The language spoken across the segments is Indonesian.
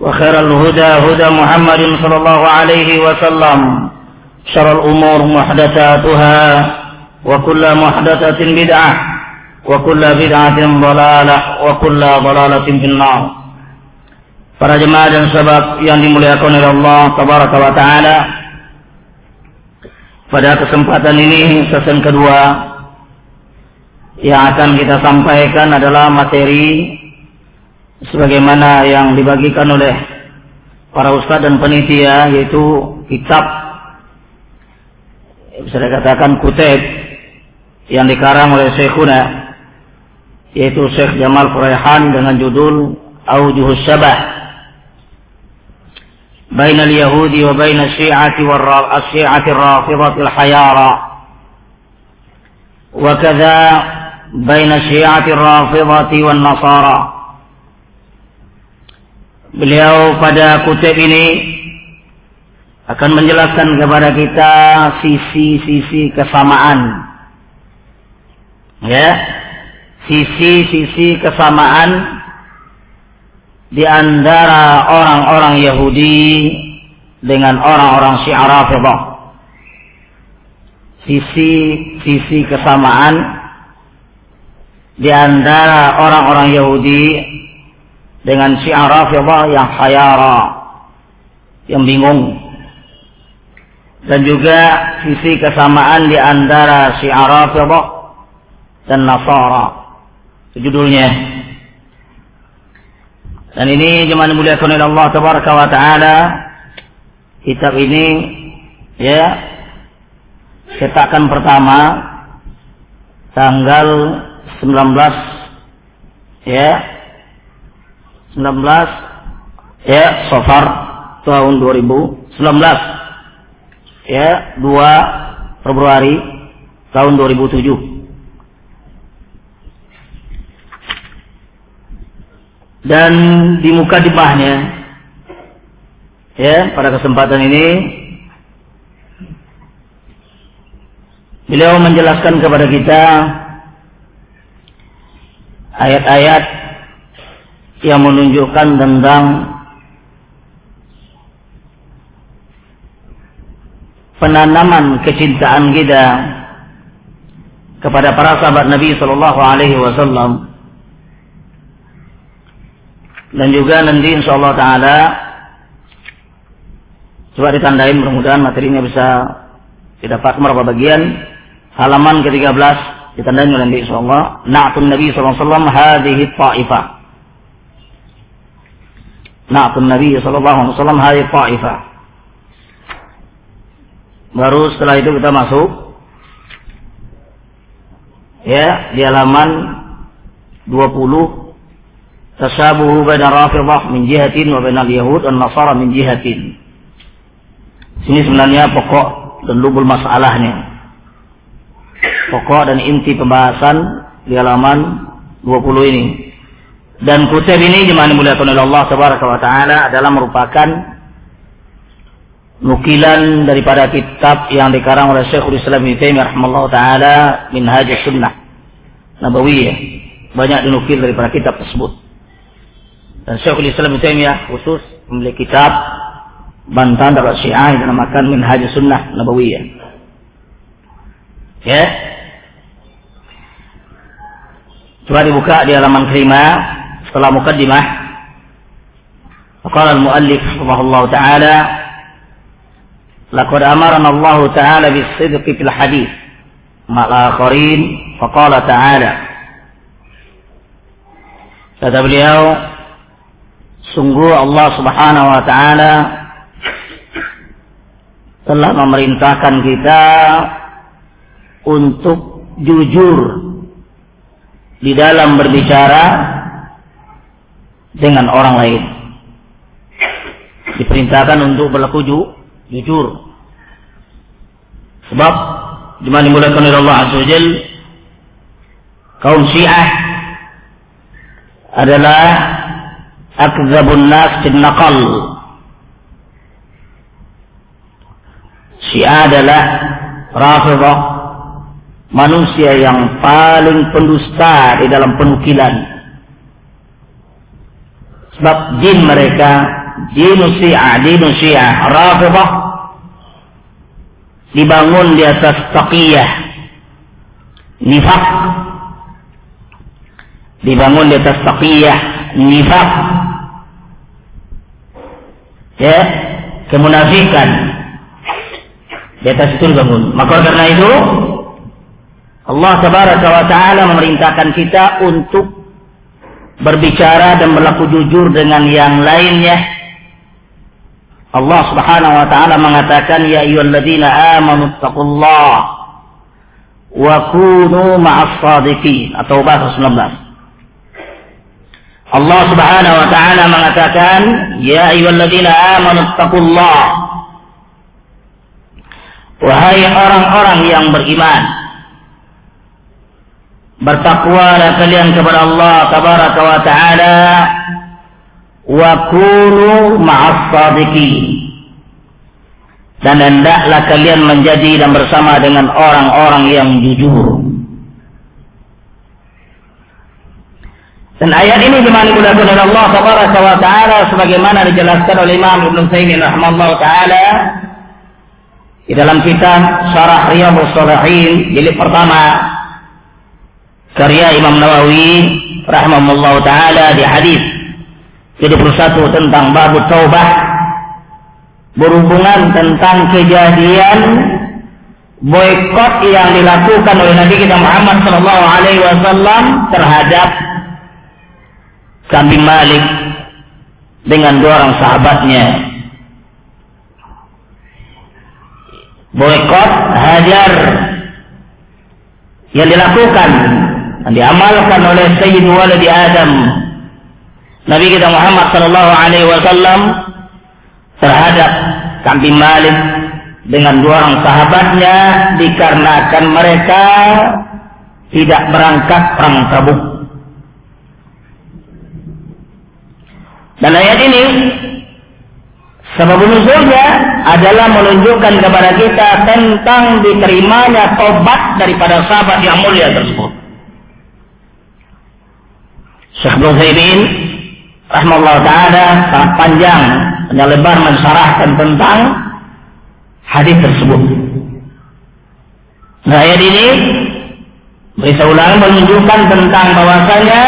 وخير الهدى هدى محمد صلى الله عليه وسلم شر الأمور محدثاتها وكل محدثة بدعة وكل بدعة ضلالة وكل ضلالة في النار Para jemaah dan sahabat yang dimuliakan oleh Allah Tabaraka wa Ta'ala Pada kesempatan ini sesi kedua Yang akan kita sampaikan adalah materi sebagaimana yang dibagikan oleh para ustadz dan penitia yaitu kitab bisa dikatakan kutip yang dikarang oleh Syekhuna yaitu Syekh Jamal Furaihan dengan judul Aujuhus Syabah بين اليهود وبين الشيعة والشيعة الرافضة الحيارى وكذا بين الشيعة الرافضة والنصارى Beliau pada kutip ini akan menjelaskan kepada kita sisi-sisi kesamaan. Ya. Sisi-sisi kesamaan di antara orang-orang Yahudi dengan orang-orang Syiah Rafidhah. Sisi-sisi kesamaan di antara orang-orang Yahudi dengan syiar Rafidhah yang khayara yang bingung. Dan juga sisi kesamaan di antara syiar Rafidhah dan Nasara. Itu dan ini jemaah mulia oleh Allah tabaraka wa taala. Kitab ini ya cetakan pertama tanggal 19 ya 19 ya Safar tahun 2019 ya 2 Februari tahun 2007 dan di muka dipahnya ya pada kesempatan ini beliau menjelaskan kepada kita ayat-ayat yang menunjukkan tentang penanaman kecintaan kita kepada para sahabat Nabi Shallallahu Alaihi Wasallam. Dan juga nanti Insya Allah Taala coba ditandai mudah-mudahan materinya bisa didapat berapa bagian. Halaman ke-13 ditandai nanti Insya Allah Na'tun Nabi Sallallahu Alaihi Wasallam hadhihi ta'ifah Na'tun Nabi Sallallahu Alaihi Wasallam hadhihi ta'ifah. Baru setelah itu kita masuk ya di halaman 20 tasabuhu baina rafidah min jihatin wa baina yahud dan nasara min jihatin. Sini sebenarnya pokok dan lubul masalahnya. Pokok dan inti pembahasan di halaman 20 ini dan kutub ini jemaah dimuliakan oleh Allah tabaraka wa taala adalah merupakan nukilan daripada kitab yang dikarang oleh Syekhul Islam Ibnu Taimiyah rahimallahu taala Minhaj Sunnah Nabawiyah. Banyak dinukil daripada kitab tersebut. Dan Syekhul Islam Ibnu Taimiyah khusus memiliki kitab bantahan terhadap Syiah yang dinamakan Minhaj Sunnah Nabawiyah. Ya. Coba dibuka di halaman kelima setelah mukaddimah. Qala al-muallif rahimahullahu taala laqad amarna Allah taala bis-sidqi fil hadis ma'al akharin. Faqala ta'ala kata beliau sungguh Allah Subhanahu wa taala telah memerintahkan kita untuk jujur di dalam berbicara dengan orang lain. Diperintahkan untuk berlaku jujur. Sebab di mana dimulakan oleh Allah Azza wa kaum Syiah adalah akzabun nas bin naqal. Syiah adalah Rafidah manusia yang paling pendusta di dalam penukilan. Sebab jin mereka dinu syiah, dinu syiah, rafidah dibangun di atas taqiyah, nifak, dibangun di atas taqiyah, nifak, ya, kemunafikan, di atas itu dibangun. Maka karena itu Allah Taala memerintahkan kita untuk berbicara dan berlaku jujur dengan yang lainnya. Allah Subhanahu wa taala mengatakan ya ayyuhalladzina amanu taqullah wa kunu ma'as sadiqin. Atau bahasa 19 Allah Subhanahu wa taala mengatakan ya ayyuhalladzina amanu taqullah wahai orang-orang yang beriman bertakwalah kalian kepada Allah tabaraka wa taala. Wa kunu dan hendaklah kalian menjadi dan bersama dengan orang-orang yang jujur. Dan ayat ini dimanipulasi oleh Allah Tabaraka wa Ta'ala sebagaimana dijelaskan oleh Imam Ibn Taimin rahimahullah ta'ala di dalam kitab Syarah Riyadhus Shalihin jilid pertama karya Imam Nawawi rahimahullah ta'ala di hadis 71 tentang babu taubah berhubungan tentang kejadian boykot yang dilakukan oleh Nabi kita Muhammad Shallallahu Alaihi Wasallam terhadap kambing Malik dengan dua orang sahabatnya. Boykot hajar yang dilakukan dan diamalkan oleh Sayyid Walidi Adam Nabi kita Muhammad sallallahu alaihi wasallam terhadap kambing Malik dengan dua orang sahabatnya dikarenakan mereka tidak berangkat perang Tabuk. Dan ayat ini sebab nuzulnya adalah menunjukkan kepada kita tentang diterimanya tobat daripada sahabat yang mulia tersebut. Syekh Nuzaimin rahmatullah taala sangat panjang dan lebar mensyarahkan tentang hadis tersebut. Nah, ayat ini bisa ulang menunjukkan tentang bahwasanya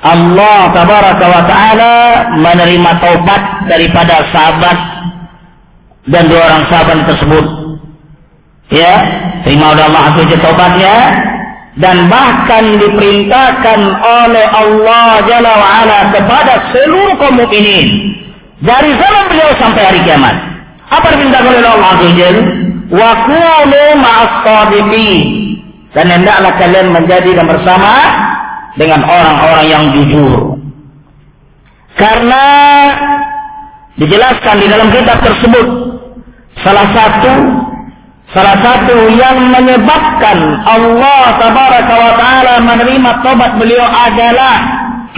Allah tabaraka wa taala menerima taubat daripada sahabat dan dua orang sahabat tersebut. Ya, terima oleh Allah azza taubatnya dan bahkan diperintahkan oleh Allah Jalla wa'ala kepada seluruh kaum mukminin dari zaman beliau sampai hari kiamat. Apa diperintahkan oleh Allah Azza Wa kunu ma'as dan hendaklah kalian menjadi dan bersama dengan orang-orang yang jujur. Karena dijelaskan di dalam kitab tersebut salah satu Salah satu yang menyebabkan Allah tabaraka wa taala menerima tobat beliau adalah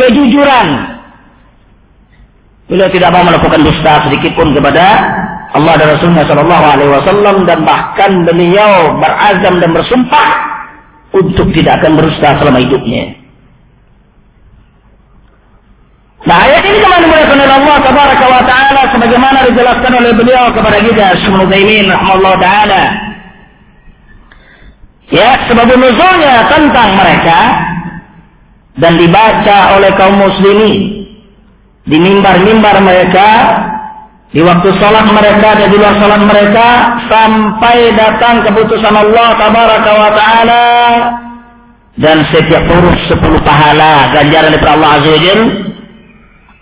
kejujuran. Beliau tidak mau melakukan dusta sedikit pun kepada Allah dan Rasulnya Shallallahu Alaihi Wasallam dan bahkan beliau berazam dan bersumpah untuk tidak akan berusaha selama hidupnya. Nah ayat ini ke mana dimuliakan oleh Allah Tabaraka wa Ta'ala sebagaimana dijelaskan oleh beliau kepada kita Syekh Taimin rahimahullah taala. Ya, sebab nuzulnya tentang mereka dan dibaca oleh kaum muslimin di mimbar-mimbar mereka di waktu salat mereka dan di luar salat mereka sampai datang keputusan Allah tabaraka wa taala dan setiap huruf sepuluh pahala ganjaran dari Allah azza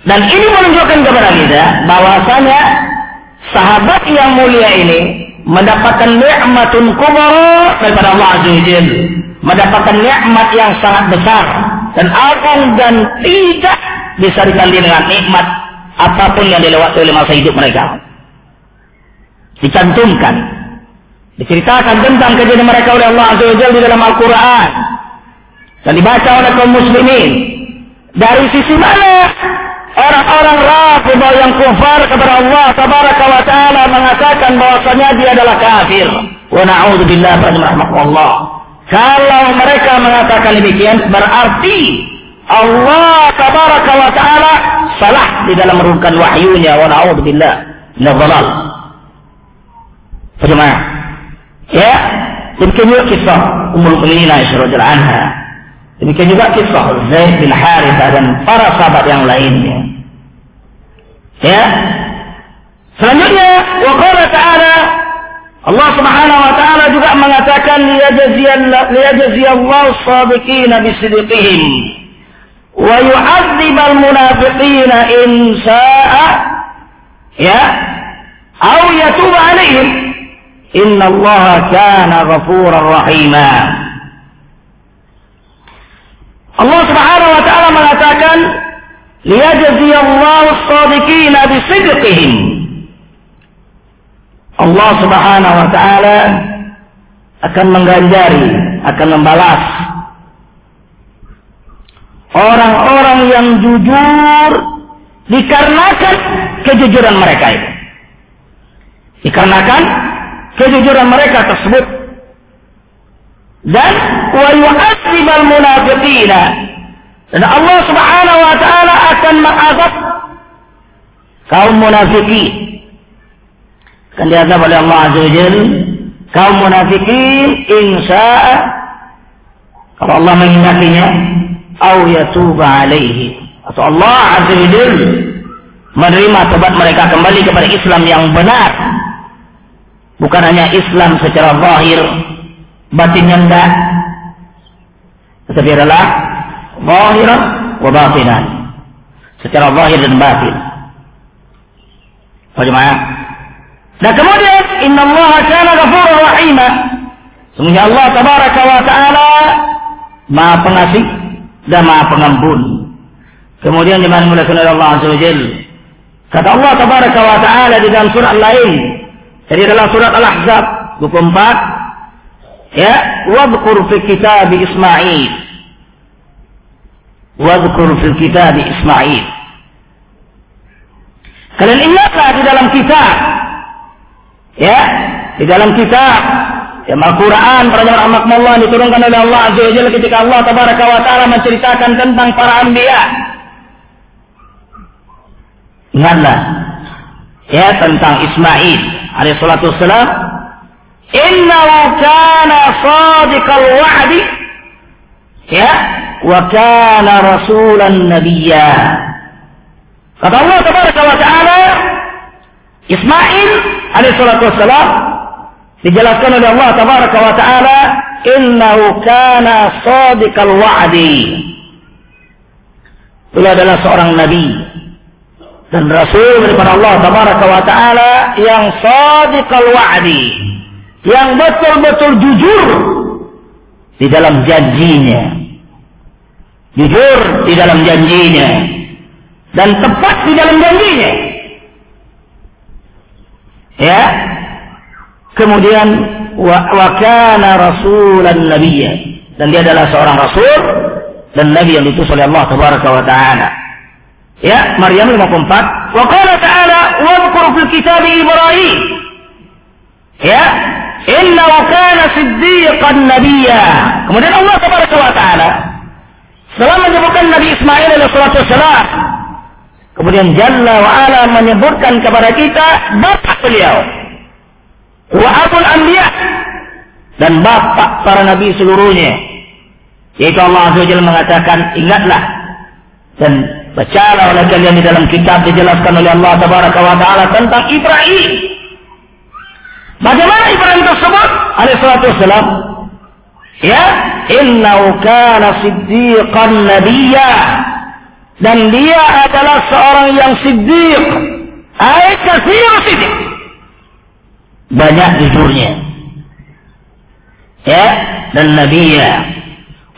dan ini menunjukkan kepada kita bahwasanya sahabat yang mulia ini mendapatkan nikmatun kubra daripada Allah Azza wa mendapatkan nikmat yang sangat besar dan agung dan tidak bisa ditandingi dengan nikmat apa pun yang dilewati oleh masa hidup mereka. Dicantumkan, diceritakan tentang kejadian mereka oleh Allah Azza wa di dalam Al-Quran dan dibaca oleh kaum muslimin. Dari sisi mana Orang-orang Rafidah yang kufar kepada Allah tabaraka wa taala mengatakan bahwasanya dia adalah kafir. Wa na'udzubillah Allah. Kalau mereka mengatakan demikian berarti Allah tabaraka wa taala salah di dalam menurunkan wahyunya wa na'udzubillah min dhalal. Bagaimana? Ya, demikian juga kisah Ummul Mukminin Aisyah radhiyallahu anha. Demikian juga kisah Zaid bin Harithah dan para sahabat yang lainnya. Ya. Selanjutnya, wa qala ta'ala Allah Subhanahu wa taala juga mengatakan liyajziyallahu as-sabiqina bisidqihim wa yu'adzibal munafiqina in sha'a ya aw yatub alaihim inna Allah kana ghafurar rahima Allah Subhanahu wa taala mengatakan liyajziyallahu as-sadiqina bisidqihim Allah Subhanahu wa taala akan mengganjari, akan membalas orang-orang yang jujur dikarenakan kejujuran mereka itu. Dikarenakan kejujuran mereka tersebut. Dan wa yu'adzibal munafiqina. Dan Allah Subhanahu wa taala akan mengazab kaum munafikin. Akan diazab oleh Allah Azza wa kaum munafikin insya'a kalau Allah menghendakinya au yatuba alaihi. Atau Allah Azza wa menerima tobat mereka kembali kepada Islam yang benar. Bukan hanya Islam secara zahir batinnya enggak tetapi adalah zahiran wa batinan. Secara zahir dan batin. Bagaimana? Nah kemudian Inna Allah kana ghafurur rahima. Sungguhnya Allah tabaraka wa taala Maha pengasih dan Maha pengampun. Kemudian dimulakan oleh Allah Azza wa Kata Allah tabaraka wa taala di dalam surat lain. Jadi dalam surat Al-Ahzab 24 ya, wadhkur fi kitab Ismail Wadhkur fil kitab Ismail. Kalian ingatlah di dalam kitab. Ya, di dalam kitab Ya, Al-Quran, para Allah diturunkan oleh Allah Azza wa Jalla ketika Allah Tabaraka wa Ta'ala menceritakan tentang para anbiya. Ingatlah. Ya, tentang Ismail alaihi salatu wassalam. Innahu kana sadiqal wa'di. Ya, wa kana rasulan nabiyya. Kata Allah tabaraka wa taala Ismail alaihi salatu wassalam dijelaskan oleh Allah tabaraka wa taala innahu kana sadiqal wa'di. Beliau adalah seorang nabi dan rasul daripada Allah tabaraka wa taala yang sadiqal wa'di, yang betul-betul jujur di dalam janjinya jujur di dalam janjinya dan tepat di dalam janjinya. Ya. Kemudian wa, wa kana rasulan nabiyya dan dia adalah seorang rasul dan nabi yang diutus oleh Allah tabaraka wa taala. Ya, Maryam 54. Wa qala ta'ala wa fil kitab Ibrahim. Ya, innahu kana siddiqan nabiyya. Kemudian Allah Subhanahu wa taala setelah menyebutkan Nabi Ismail alaihi wasallam kemudian Jalla wa ala menyebutkan kepada kita bapak beliau wa abul anbiya dan bapak para nabi seluruhnya yaitu Allah Azza wa mengatakan ingatlah dan bacalah oleh kalian di dalam kitab dijelaskan oleh Allah Tabaraka wa taala tentang Ibrahim Bagaimana Ibrahim tersebut? Alaihissalatu wassalam. Ya, innahu kana siddiqan nabiyya. Dan dia adalah seorang yang siddiq. Ayat kasir siddiq. Banyak jujurnya. Ya, dan nabiyya.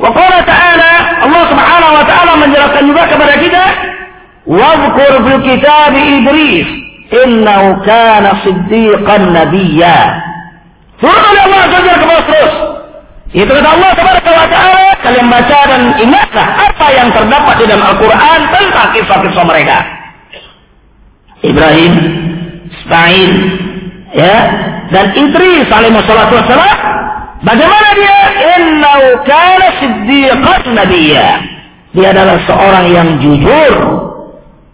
Wa qala ta'ala, Allah subhanahu wa ta'ala menjelaskan juga kepada kita, Wadhkur bil kitab Idris innahu kana siddiqan nabiyya. Oleh Allah Azza kepada terus. Itu kata Allah Subhanahu wa taala, kalian baca dan ingatlah apa yang terdapat di dalam Al-Qur'an tentang kisah-kisah mereka. Ibrahim, Ismail, ya, dan Idris alaihi salatu wassalam Bagaimana dia? Innahu kana siddiqan nabiyya. Dia adalah seorang yang jujur.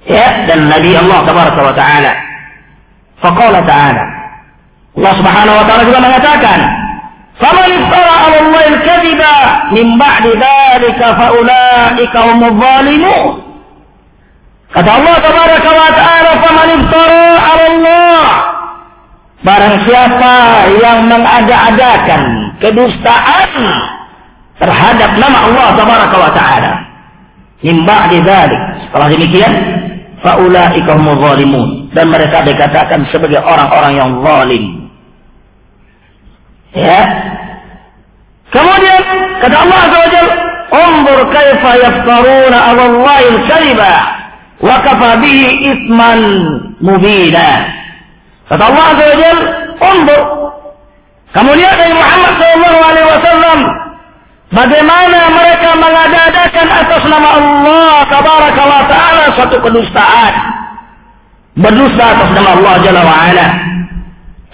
Ya, dan Nabi Allah Taala. Faqala ta'ala. Allah Subhanahu wa taala juga mengatakan, "Faman iftara Allah al-kadhiba min ba'di dzalika fa ulaika zalimun." Kata Allah Tabaraka wa taala, "Faman iftara Allah" Barang siapa yang mengada-adakan kedustaan terhadap nama Allah Tabaraka wa taala. Min ba'di dzalik. Setelah demikian, faulaika humuz zalimun dan mereka dikatakan sebagai orang-orang yang zalim. Ya. Kemudian kata Allah Azza wa Jalla, "Unzur kaifa yaftaruna 'ala Allahi al-kadhiba wa kafa bihi itsman mubina." Kata Allah Azza wa Jalla, "Unzur." Dari Muhammad sallallahu alaihi wasallam bagaimana mereka mengadakan atas nama Allah tabaraka wa taala suatu kedustaan berdosa atas nama Allah Jalla wa ala.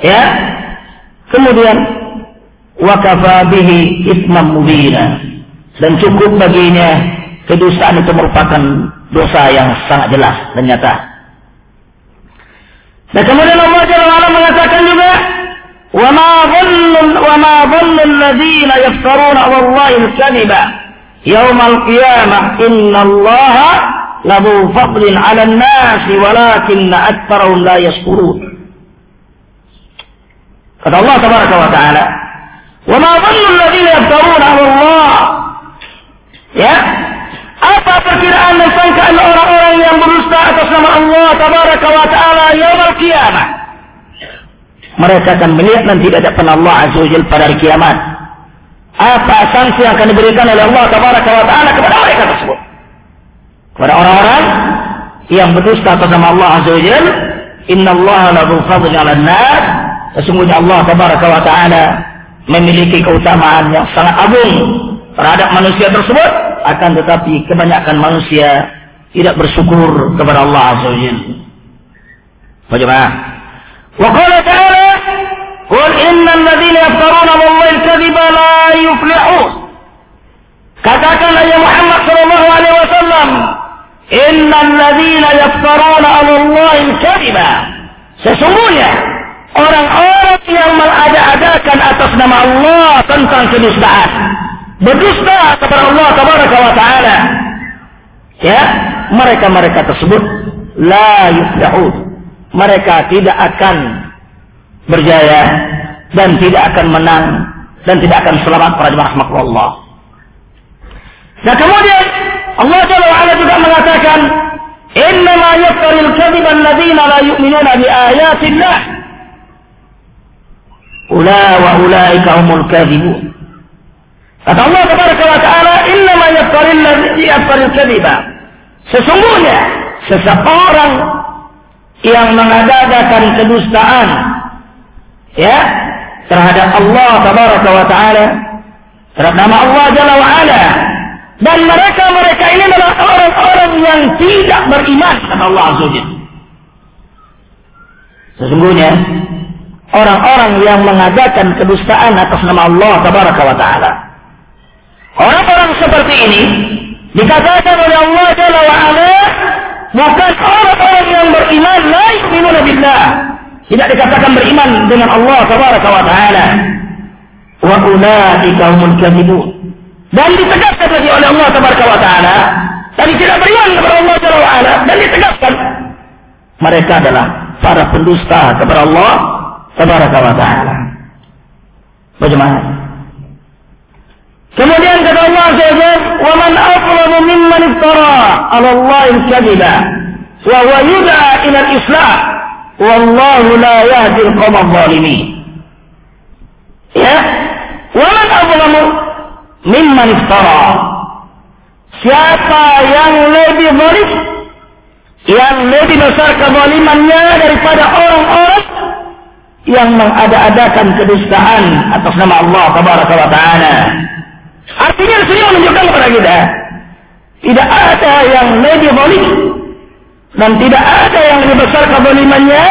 Ya. Kemudian wa kafa bihi isman mubina. Dan cukup baginya kedustaan itu merupakan dosa yang sangat jelas dan nyata. Dan kemudian Allah Jalla wa ala mengatakan juga wa ma dhannu wa ma dhannu alladziina yaftaruna 'ala Allahi al-kadhiba qiyamah inna lahu fadlin 'ala an-nas walakinna aktsarahum la yashkurun. Kata Allah tabaraka wa taala, "Wa ma dhannu alladziina yaftaruna 'ala Allah?" Ya, apa perkiraan dan sangkaan orang-orang yang berdusta atas nama Allah tabaraka wa taala yaumul qiyamah? Mereka akan melihat nanti di hadapan Allah azza wajalla pada hari kiamat. Apa sanksi yang akan diberikan oleh Allah tabaraka wa taala kepada mereka tersebut? Kepada orang-orang yang berdusta atas nama Allah Azza wa Jal Inna Allah lahu fadli ala nas sesungguhnya Allah tabaraka wa ta'ala memiliki keutamaan yang sangat agung terhadap manusia tersebut. Akan tetapi kebanyakan manusia tidak bersyukur kepada Allah Azza wa Jal. Bagaimana? Wa qala ta'ala Qul innal ladzina yaftaruna 'ala Allahi al-kadhiba la yuflihun Katakanlah ya Muhammad sallallahu alaihi wasallam Innal ladzina yaftaruna 'ala Allahi kadhiba. Sesungguhnya orang-orang yang mengada-adakan atas nama Allah tentang kedustaan, berdusta kepada Allah tabaraka wa taala. Ya, mereka-mereka tersebut la yuflihun. Mereka tidak akan berjaya dan tidak akan menang dan tidak akan selamat pada rahmat Allah. Nah kemudian Allah Jalla wa'ala juga mengatakan, Innama yaftaril kadhiba alladhina la yu'minuna bi ayatillah. Ula wa ulaika humul kadhibun. Kata Allah Tabaraka wa Ta'ala, Innama yaftaril yaftaril kadhiba. Sesungguhnya, seseorang yang mengadakan kedustaan ya terhadap Allah Tabaraka wa Ta'ala terhadap nama Allah Jalla wa Ala dan mereka-mereka ini adalah orang-orang yang tidak beriman kata Allah Azza Sesungguhnya orang-orang yang mengadakan kedustaan atas nama Allah tabaraka wa taala. Orang-orang seperti ini dikatakan oleh Allah Jalla wa ala bukan orang-orang yang beriman la yu'minuna billah. Tidak dikatakan beriman dengan Allah tabaraka wa taala. Wa ulaika humul kadhibun. Dan ditegaskan lagi oleh Allah tabaraka wa taala tadi tidak beriman kepada Allah Jalla wa ala dan ditegaskan mereka adalah para pendusta kepada Allah tabaraka wa taala. Bagaimana? Kemudian kata Allah Azza wa man aflamu mimman iftara 'ala Allah al-kadhiba wa huwa yud'a ila al-islam wallahu la yahdi al-qawm adh-dhalimin. Ya, wa man aflamu mimman iftara Siapa yang lebih zalim yang lebih besar kezalimannya daripada orang-orang yang mengada-adakan kedustaan atas nama Allah tabaraka wa taala. Artinya sini menunjukkan kepada kita tidak ada yang lebih zalim dan tidak ada yang lebih besar kezalimannya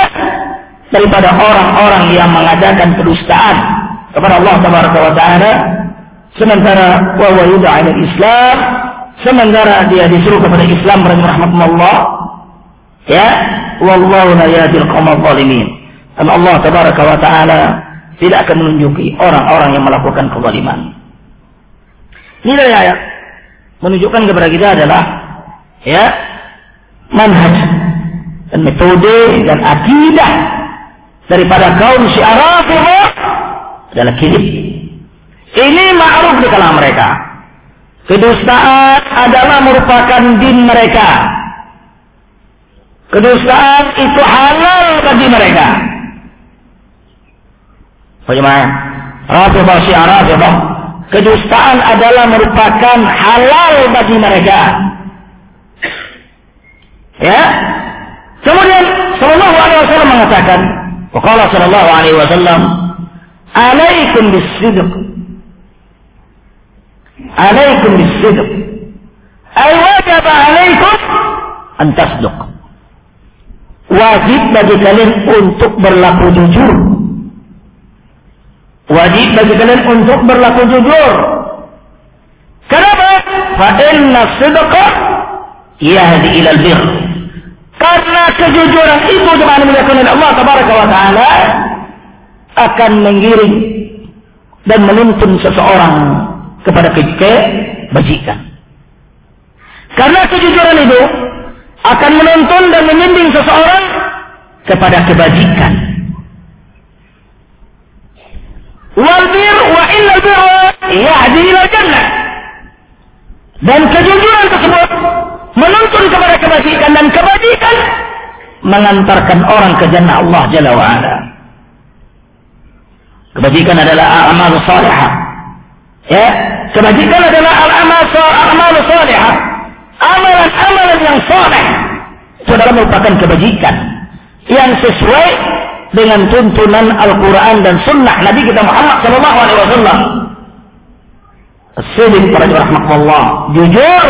daripada orang-orang yang mengadakan kedustaan kepada Allah tabaraka wa taala sementara wa yud'a Islam sementara dia disuruh kepada Islam rahmatullah ya wallahu la qaumal zalimin dan Allah tabaraka wa taala tidak akan menunjuki orang-orang yang melakukan kezaliman. Nilai ayat menunjukkan kepada kita adalah ya manhaj dan metode dan akidah daripada kaum Syiah Rafidhah adalah kidib. Ini ma'ruf di kalangan mereka. Kedustaan adalah merupakan din mereka. Kedustaan itu halal bagi mereka. Bagaimana? Rafidah syiar Rafidah. Kedustaan adalah merupakan halal bagi mereka. Ya. Kemudian Sallallahu Alaihi Wasallam mengatakan, Wakala Sallallahu Alaihi Wasallam, Alaikum bisidq. Alaikum bisidq. Ay wajib alaikum an tasduq. Wajib bagi kalian untuk berlaku jujur Wajib bagi kalian untuk berlaku jujur. Kenapa? Fa inna sidqa yahdi ilal bir. Karena kejujuran itu di mana dilakukan Allah tabaraka wa taala akan mengiring dan menuntun seseorang kepada kebajikan. Karena kejujuran itu akan menuntun dan membimbing seseorang kepada kebajikan. wal bir wa birra yahdi ila jannah. Dan kejujuran tersebut menuntun kepada kebajikan dan kebajikan mengantarkan orang ke jannah Allah Jalla wa ala. Kebajikan adalah amal salihah. Ya, kebajikan adalah al-amal amal salihah. Amalan-amalan yang saleh itu adalah merupakan kebajikan yang sesuai dengan tuntunan Al-Quran dan Sunnah Nabi kita Muhammad Sallallahu Alaihi Wasallam. Sidik para. Jujur,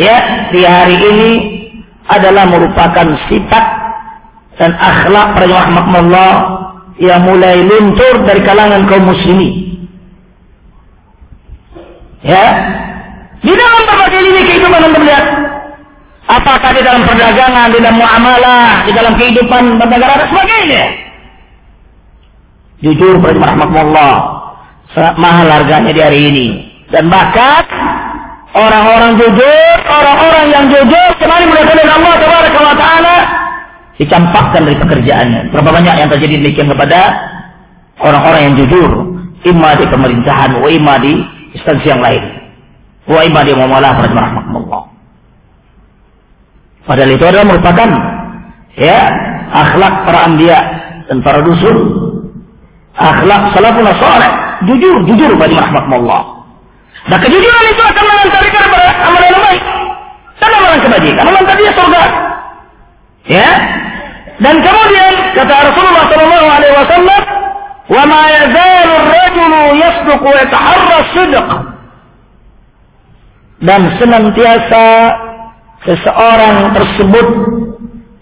ya di hari ini adalah merupakan sifat dan akhlak para rahmatullah yang mulai luntur dari kalangan kaum muslimin. Ya, di dalam berbagai lini kehidupan anda melihat Apakah di dalam perdagangan, di dalam muamalah, di dalam kehidupan bernegara dan sebagainya. Jujur rahmatullah, mahal harganya di hari ini. Dan bahkan orang-orang jujur, orang-orang yang jujur melihat oleh Allah Taala taala dicampakkan dari pekerjaannya. Berapa banyak yang terjadi demikian kepada orang-orang yang jujur, imma di pemerintahan, wa instansi yang lain. Wa imma di muamalah rahmatullah. Padahal itu adalah merupakan ya akhlak para anbiya dan para rasul. Akhlak salafun saleh. Jujur, jujur bagi rahmatullah. Nah kejujuran itu akan mengantarkan kepada amalan yang baik. Dan amalan kebajikan. Mengantar dia surga. Ya. Dan kemudian kata Rasulullah sallallahu "Wa ma yazalu ar-rajulu yasduqu wa yataharra sidq." Dan senantiasa seseorang tersebut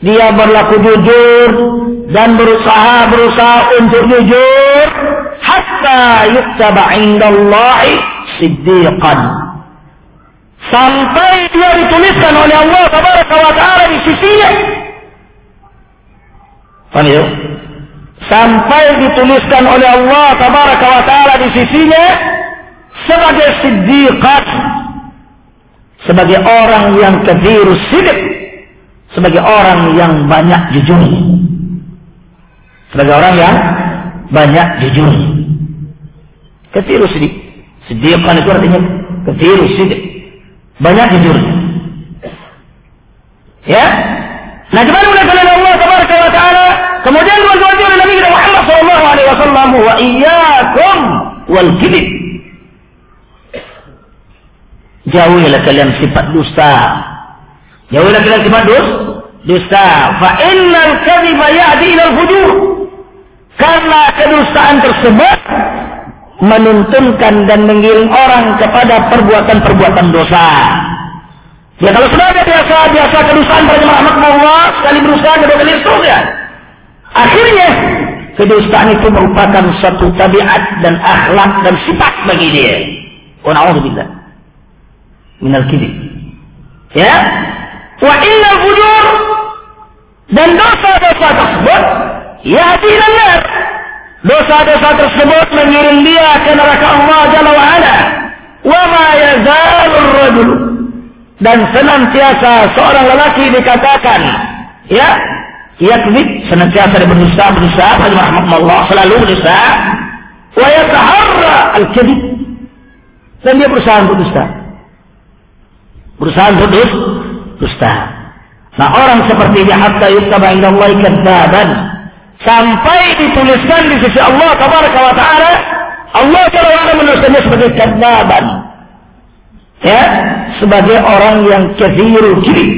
dia berlaku jujur dan berusaha berusaha untuk jujur hatta yuktaba indallahi siddiqan sampai dia dituliskan oleh Allah tabaraka wa taala di sisinya Paham ya? Sampai dituliskan oleh Allah tabaraka wa taala di sisinya sebagai siddiqan sebagai orang yang kebirus sidik sebagai orang yang banyak jujur sebagai orang yang banyak jujur kebirus sidik siddiqan itu artinya kebirus sidik banyak jujur ya? Nah gimana kalian Allah tabaraka wa taala? Kemudian diwajibkan oleh Nabi Muhammad sallallahu wasallam wa iyyakum wal kibir Jauhilah kalian sifat dusta. Jauhilah kalian sifat dus, dusta. Fa innal kadhiba ya'di ila al-fujur. Karena kedustaan tersebut menuntunkan dan mengiring orang kepada perbuatan-perbuatan dosa. Ya kalau sudah ada biasa biasa kedustaan pada Muhammad Allah sekali berusaha kedua kali seterusnya. Akhirnya kedustaan itu merupakan satu tabiat dan akhlak dan sifat bagi dia. Wa na'udzubillah minal kibir. Ya. Wa innal fujur dan dosa-dosa tersebut yahdi ila Dosa-dosa tersebut mengiring dia ke neraka Allah Jalla wa ala. Wa ma yazalur rajul dan senantiasa seorang lelaki dikatakan ya yakzib senantiasa dia berdusta berdusta Allah selalu berdusta wa yataharra al-kadhib dan dia berusaha untuk dusta berusaha untuk dusta. Nah orang seperti ini hatta yuktaba indallahi kadzaban sampai dituliskan di sisi Allah tabaraka wa taala Allah wa menuliskannya sebagai kadzaban. Ya, sebagai orang yang kathirul kiri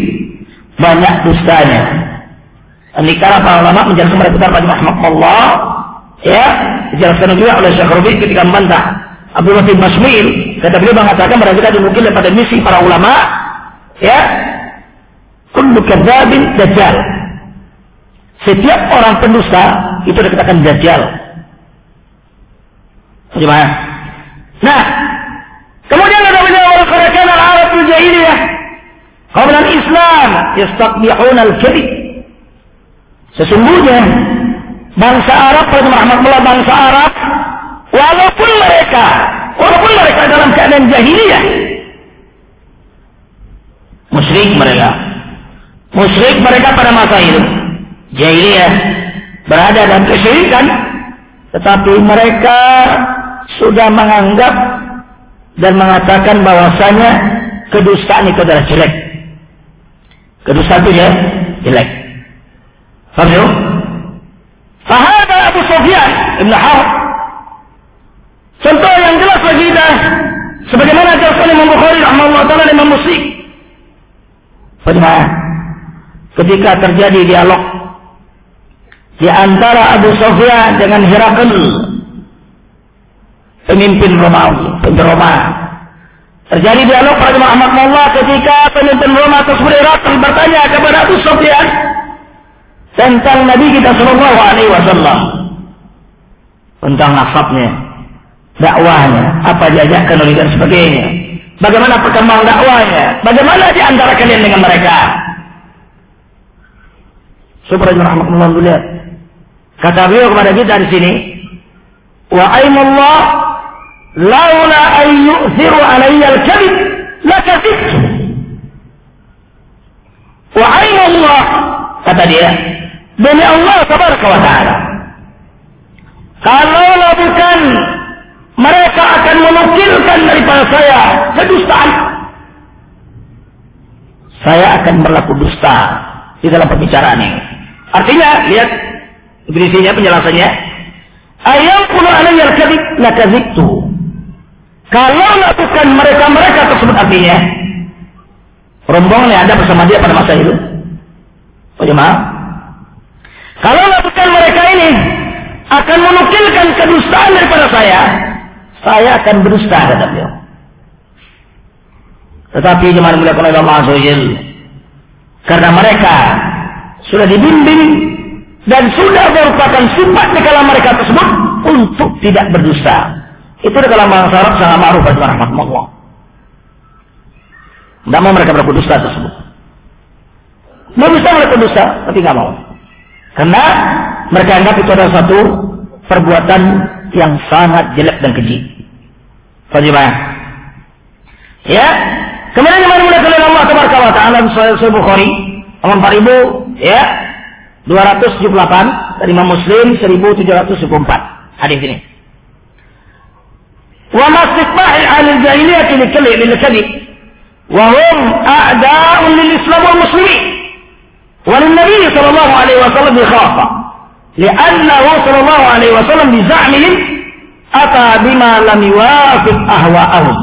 banyak dustanya. Karena para ulama menjelaskan mereka pada Muhammad Allah ya dijelaskan juga oleh Syekh Rabi ketika membantah Abu Bakar Masmil kata beliau mengatakan mereka mungkin daripada misi para ulama ya kullu kadzabin dajjal. Setiap orang pendusta itu dikatakan dajjal. Gimana nah kemudian ada orang karakan al-arab jahiliyah qabla islam yastaqbihuna al-kadhib sesungguhnya bangsa Arab pada Muhammad bangsa Arab Walaupun mereka, walaupun mereka dalam keadaan jahiliyah, musyrik mereka, musyrik mereka pada masa itu, jahiliyah berada dalam kesyirikan, tetapi mereka sudah menganggap dan mengatakan bahwasanya kedustaan itu adalah jelek. Kedustaan itu ya jelek. Faham ya? Fahada Abu Sufyan Ibn Harb Contoh yang jelas lagi dah sebagaimana dijelaskan Imam Bukhari rahimahullah taala Imam Muslim. Bagaimana? Ketika terjadi dialog di antara Abu Sufyan dengan Herakl pemimpin Romawi, pemimpin Roma. Terjadi dialog pada Muhammad Allah ketika pemimpin Roma tersebut Herakl bertanya kepada Abu Sufyan tentang Nabi kita Shallallahu Alaihi Wasallam tentang nasabnya dakwahnya, apa diajakkan oleh dan sebagainya. Bagaimana perkembangan dakwahnya? Bagaimana di antara kalian dengan mereka? Subhanallah lihat. Kata beliau kepada kita di sini, wa aimullah laula an yu'thiru alayya al-kadhib la kadhibtu. Wa aimullah kata dia, demi Allah tabaraka wa. Kalau bukan mereka akan menukilkan daripada saya kedustaan. Saya akan berlaku dusta di dalam pembicaraan ini. Artinya, lihat berisinya penjelasannya. Ayam puluh alayya al-kadhib la kadhibtu. Kalau lakukan mereka-mereka tersebut artinya rombongan yang ada bersama dia pada masa itu. Oh jemaah. Kalau lakukan mereka ini akan menukilkan kedustaan daripada saya, saya akan berdusta kata beliau. Tetapi jemaah mulia oleh Allah Azza Karena mereka sudah dibimbing dan sudah merupakan sifat di kalangan mereka tersebut untuk tidak berdusta. Itu di kalangan bangsa Arab sangat ma'ruf rahmatullah. Tidak mau mereka berdusta tersebut. Mau mereka berdusta, tapi nggak mau. Karena mereka anggap itu adalah satu perbuatan yang sangat jelek dan keji. Bagaimana? Ya. Kemudian yang mana oleh Allah Taala Sahih Bukhari nomor 4000 ya 278 dari Imam Muslim 1774 hadis ini. Wa mastikbahi ahli jahiliyah li kalli lil kadhib wa hum a'da'un lil Islam wal muslimin wa lin Nabi sallallahu alaihi wasallam bi khafa li'annahu sallallahu alaihi wasallam bi za'mihim ata bima lam yuwafiq ahwa'ahum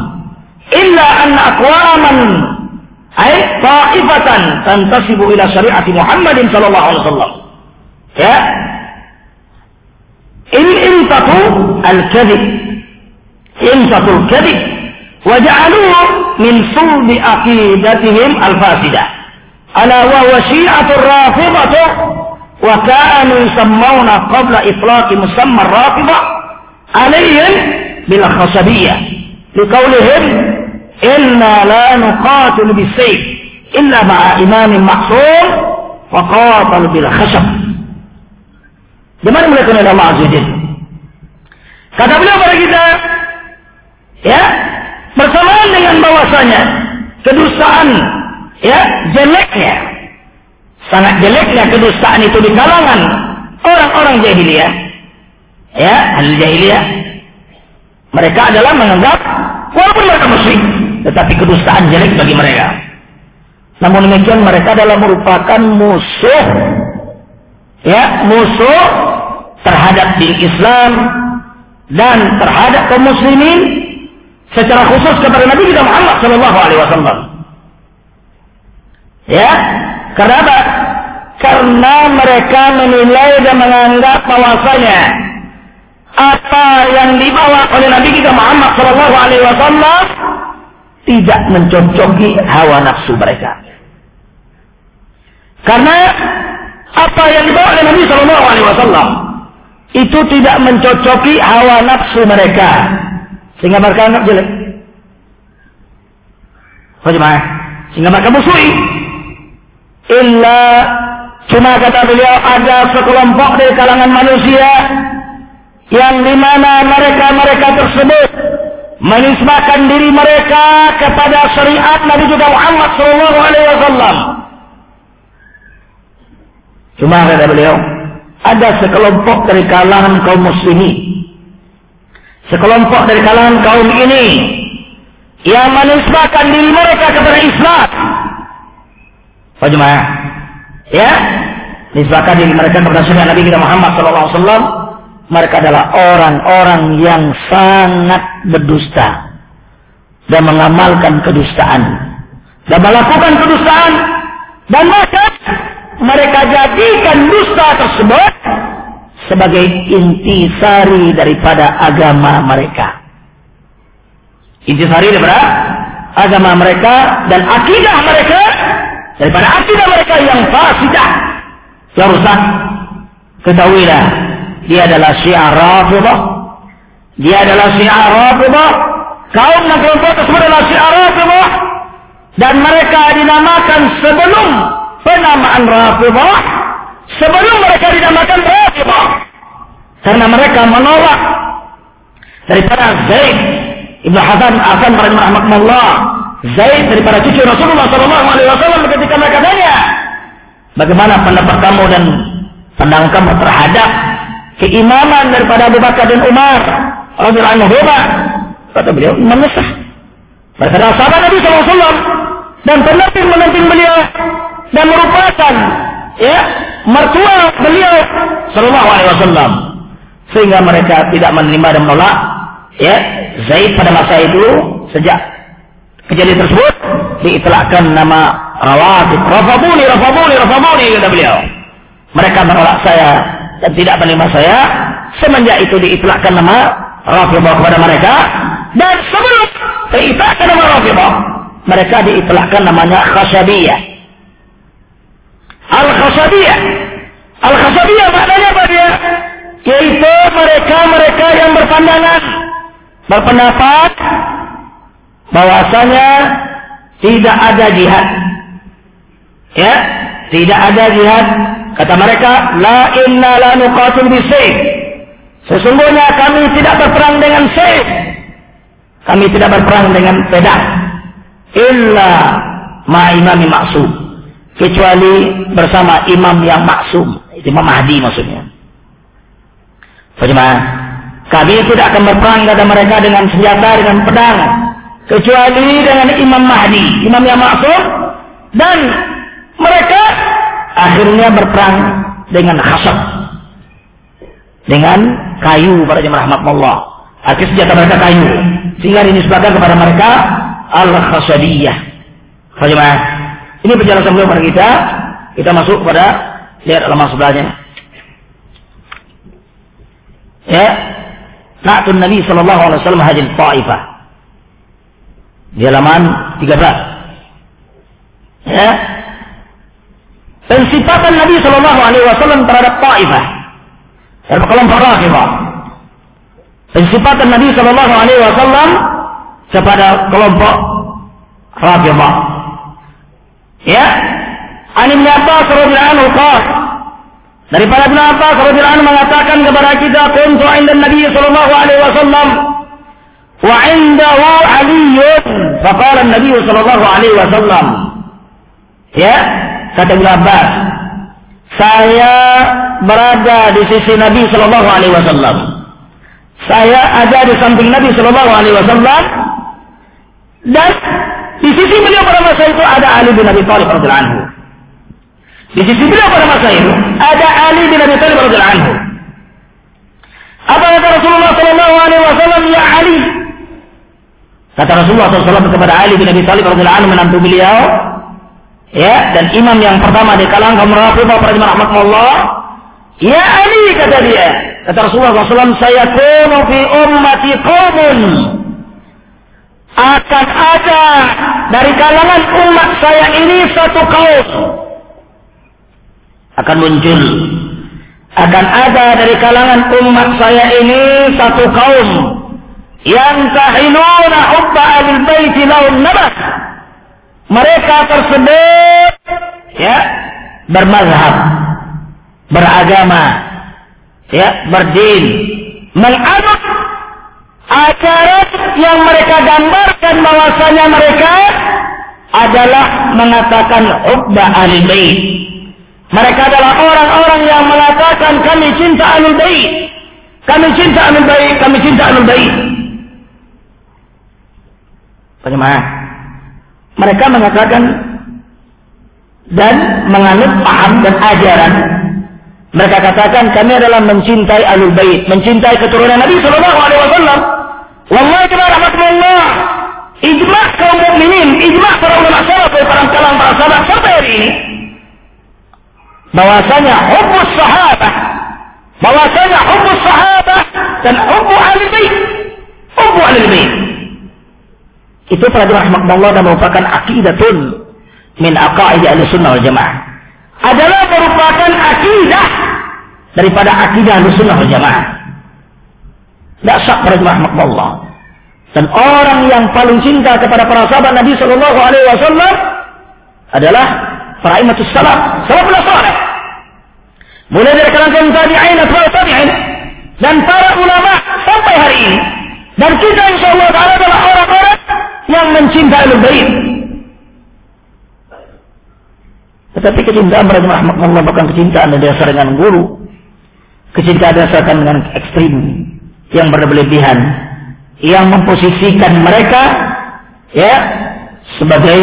illa anna aqwaman ay ta'ifatan tantasibu ila syariati Muhammadin sallallahu alaihi wasallam ya in intaqu al-kadhib intaqu al-kadhib wa ja'aluhu min sulbi aqidatihim al-fasidah ala wa wasyi'atul rafidah wa kanu yusammawna qabla iflaqi musamma rafidah alaihim bil khasabiyah. Liqaulihim inna la nuqatil bisayf illa ma'a imamin ma'sum wa qatal bil khashab Di mana mereka oleh Allah Azza Kata beliau kepada kita, ya, bersamaan dengan bahwasanya kedustaan ya, jeleknya, sangat jeleknya kedustaan itu di kalangan orang-orang jahiliyah, ya, ahli jahiliyah, mereka adalah menganggap walaupun mereka musyrik, tetapi kedustaan jelek bagi mereka. Namun demikian mereka adalah merupakan musuh ya, musuh terhadap din Islam dan terhadap kaum muslimin secara khusus kepada Nabi kita Muhammad sallallahu alaihi wasallam. Ya, karena apa? Karena mereka menilai dan menganggap bahwasanya apa yang dibawa oleh Nabi kita Muhammad sallallahu alaihi wasallam tidak mencocoki hawa nafsu mereka. Karena apa yang dibawa oleh Nabi Shallallahu Alaihi Wasallam itu tidak mencocoki hawa nafsu mereka, sehingga mereka anggap jelek. Bagaimana? Sehingga mereka musuhi. Illa cuma kata beliau ada sekelompok dari kalangan manusia yang di mana mereka-mereka tersebut menisbahkan diri mereka kepada syariat Nabi juga Muhammad Sallallahu Alaihi Wasallam. Cuma kata beliau, ada sekelompok dari kalangan kaum muslimin, sekelompok dari kalangan kaum ini yang menisbahkan diri mereka kepada Islam. Apa jemaah? Ya, diri mereka kepada syariat Nabi kita Muhammad Sallallahu Alaihi Wasallam mereka adalah orang-orang yang sangat berdusta dan mengamalkan kedustaan dan melakukan kedustaan dan maka mereka jadikan dusta tersebut sebagai intisari daripada agama mereka. Intisari daripada agama mereka dan akidah mereka daripada akidah mereka yang fasidah yang rusak. Ketahuilah dia adalah syiar Rafidah. Dia adalah syiar Rafidah. Kaum dan kelompok tersebut adalah syiar Rafidah. Dan mereka dinamakan sebelum penamaan Rafidah. Sebelum mereka dinamakan Rafidah. Karena mereka menolak daripada Zaid Ibn Hasan Hasan rahimahullah Zaid daripada cucu Rasulullah Sallallahu Alaihi Wasallam ketika mereka tanya bagaimana pendapat kamu dan pandangan kamu terhadap keimaman daripada Abu Bakar dan Umar radhiyallahu anhu? Kata beliau iman sah mereka adalah sahabat Nabi SAW dan pendamping mendamping beliau dan merupakan ya mertua beliau Sallallahu Alaihi Wasallam. Sehingga mereka tidak menerima dan menolak ya Zaid pada masa itu sejak kejadian tersebut diitlakkan nama Rawatib. Rafabuni Rafabuni Rafabuni kata beliau. Mereka menolak saya dan tidak menerima saya. Semenjak itu diitlakkan nama Rafidah kepada mereka. Dan sebelum diitlakkan nama Rafidah mereka diitlakkan namanya Khasyabiyah Al-Khasadiyah. Al-Khasadiyah maknanya apa dia? Yaitu mereka-mereka yang berpandangan, berpendapat bahwasanya tidak ada jihad. Ya, tidak ada jihad. Kata mereka, la inna la nuqatil. Sesungguhnya kami tidak berperang dengan sayf. Kami tidak berperang dengan pedang. Illa ma'imami maksum. Kecuali bersama imam yang maksum. Itu Imam Mahdi maksudnya. Bagaimana? Kami tidak akan berperang kata mereka dengan senjata, dengan pedang. Kecuali dengan Imam Mahdi. Imam yang maksum. Dan mereka akhirnya berperang dengan khasab. Dengan kayu para jemaah rahmatullah. Akhirnya senjata mereka kayu. Sehingga dinisbahkan kepada mereka al-khasadiyah. Bagaimana? Ini penjelasan beliau kepada kita. Kita masuk pada lihat alamat sebelahnya. Ya, Na'tun Nabi sallallahu alaihi wasallam hajil Taifah. Di halaman 13. Ya. Pensifatan Nabi sallallahu alaihi wasallam terhadap Taifah. Terhadap kelompok Rafidhah. Pensifatan Nabi sallallahu alaihi wasallam kepada kelompok Rafidhah. Ya. An Ibn anhu qala Daripada Ibn Abbas radhiyallahu anhu mengatakan kepada kita, "Kuntu 'inda Nabi sallallahu alaihi wasallam 'indahu 'Ali." Faqala Nabi sallallahu alaihi wasallam. Ya, kata Ibn Abbas, saya berada di sisi Nabi sallallahu alaihi wasallam. Saya ada di samping Nabi sallallahu alaihi wasallam dan di sisi beliau pada masa itu ada Ali bin Abi Thalib radhiyallahu anhu. Di sisi beliau pada masa itu ada Ali bin Abi Thalib radhiyallahu anhu. Apa kata Rasulullah sallallahu alaihi wasallam ya Ali? Kata Rasulullah SAW kepada Ali bin Abi Thalib radhiyallahu anhu menantu beliau, ya dan imam yang pertama di kalangan kaum Rafidhah para jemaah rahmatullah, ya Ali kata dia. Kata Rasulullah SAW, saya kunu fi ummati qaumun akan ada dari kalangan umat saya ini satu kaum. Akan muncul. Akan ada dari kalangan umat saya ini satu kaum yang tahiluna hubba alil baiti lahum nabat mereka tersebut ya bermazhab beragama ya berdin menganut ajaran yang mereka gambarkan bahwasanya mereka adalah mengatakan hubba alil bait mereka adalah orang-orang yang mengatakan kami cinta Ahlul Bait. Kami cinta Ahlul Bait, kami cinta Ahlul Bait. Bagaimana? Mereka mengatakan dan menganut paham dan ajaran. Mereka katakan kami adalah mencintai Ahlul Bait, mencintai keturunan Nabi Sallallahu Alaihi Wasallam. Wallahi rahmatullah. Ijma kaum mukminin, ijma para ulama salaf, para kalangan para sahabat sampai hari ini bahwasanya hubbus sahabah bahwasanya hubbus sahabah dan hubbu ahli bait hubbu ahli bait itu para rahmatullah dan merupakan akidatun min aqaid ahli sunnah wal jamaah adalah merupakan akidah daripada akidah ahli sunnah wal jamaah tidak syak para rahmatullah dan orang yang paling cinta kepada para sahabat Nabi Shallallahu Alaihi Wasallam adalah para imatus salaf, salaful salih. Mulai dari kalangan tabi'in atau tabi'in dan para ulama sampai hari ini. Dan kita insya Allah adalah orang-orang yang mencintai bait. Tetapi kecintaan pada Allah bukan kecintaan yang dasar dengan guru. Kecintaan dasarkan dengan ekstrim yang berlebihan yang memposisikan mereka ya sebagai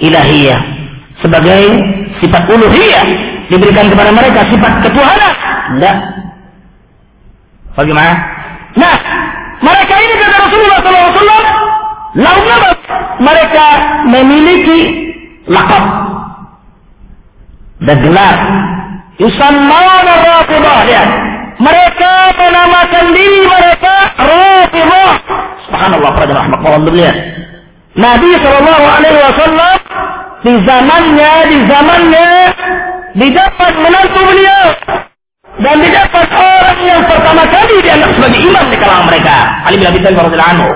ilahiyah sebagai sifat uluhiyah diberikan kepada mereka sifat ketuhanan. Tidak. Bagaimana? Nah, mereka ini kata Rasulullah SAW, lalu mereka memiliki lakab dan gelar. Yusammawna Rafidah ya. Mereka menamakan diri mereka Rafidah. Subhanallah, para jemaah rahmatullah Nabi Shallallahu Alaihi Wasallam di zamannya, di zamannya didapat menantu beliau dan didapat orang yang pertama kali dianggap sebagai imam di kalangan mereka. Ali bin Abi Thalib radhiyallahu anhu.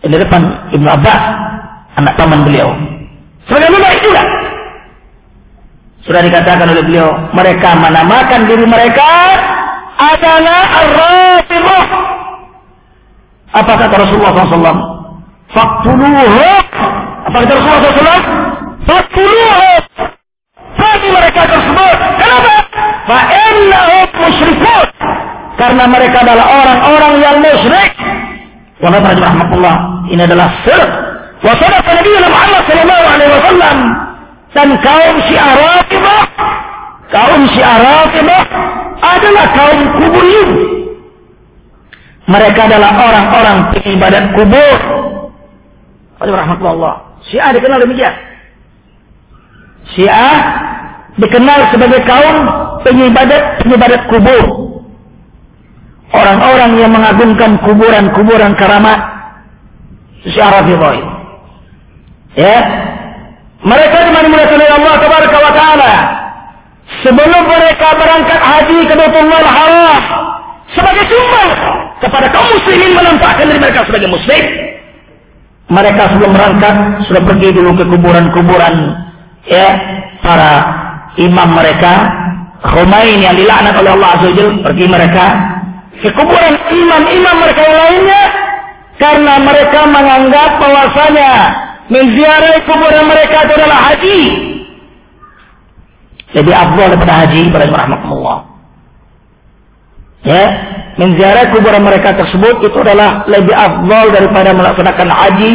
Di depan Ibnu Abbas, anak paman beliau. Sebagai baik juga. Sudah dikatakan oleh beliau, mereka menamakan diri mereka adalah Ar-Rafidhah. Apa kata Rasulullah SAW? Faktuluhu. Apa kata Rasulullah SAW? Faktuluhu. Bagi mereka tersebut. Kenapa? Fa'innahum musyrikun. Karena mereka adalah orang-orang yang musyrik. Wa rahmatullah. Ini adalah syirik. Wa sadaqa Nabi Muhammad sallallahu alaihi wasallam dan kaum Syiah Rafidhah kaum Syiah Rafidhah adalah kaum kuburin mereka adalah orang-orang pengibadat kubur rahmatullah Syiah dikenal demikian Syiah dikenal sebagai kaum pengibadat pengibadat kubur orang-orang yang mengagungkan kuburan-kuburan keramat Syiah Rafidhah ya mereka dimuliakan oleh Allah Tabaraka wa Ta'ala. Sebelum mereka berangkat haji ke Baitullah Haram sebagai sumbang kepada kaum muslimin menampakkan diri mereka sebagai muslim. Mereka sebelum berangkat sudah pergi dulu ke kuburan-kuburan ya para imam mereka Khomeini yang dilaknat oleh Allah Azza pergi mereka ke kuburan imam-imam mereka yang lainnya karena mereka menganggap bahwasanya menziarahi kuburan mereka itu adalah haji. Jadi afdal daripada haji rahmatullah. Ya, menziarahi kuburan mereka tersebut itu adalah lebih afdal daripada melaksanakan haji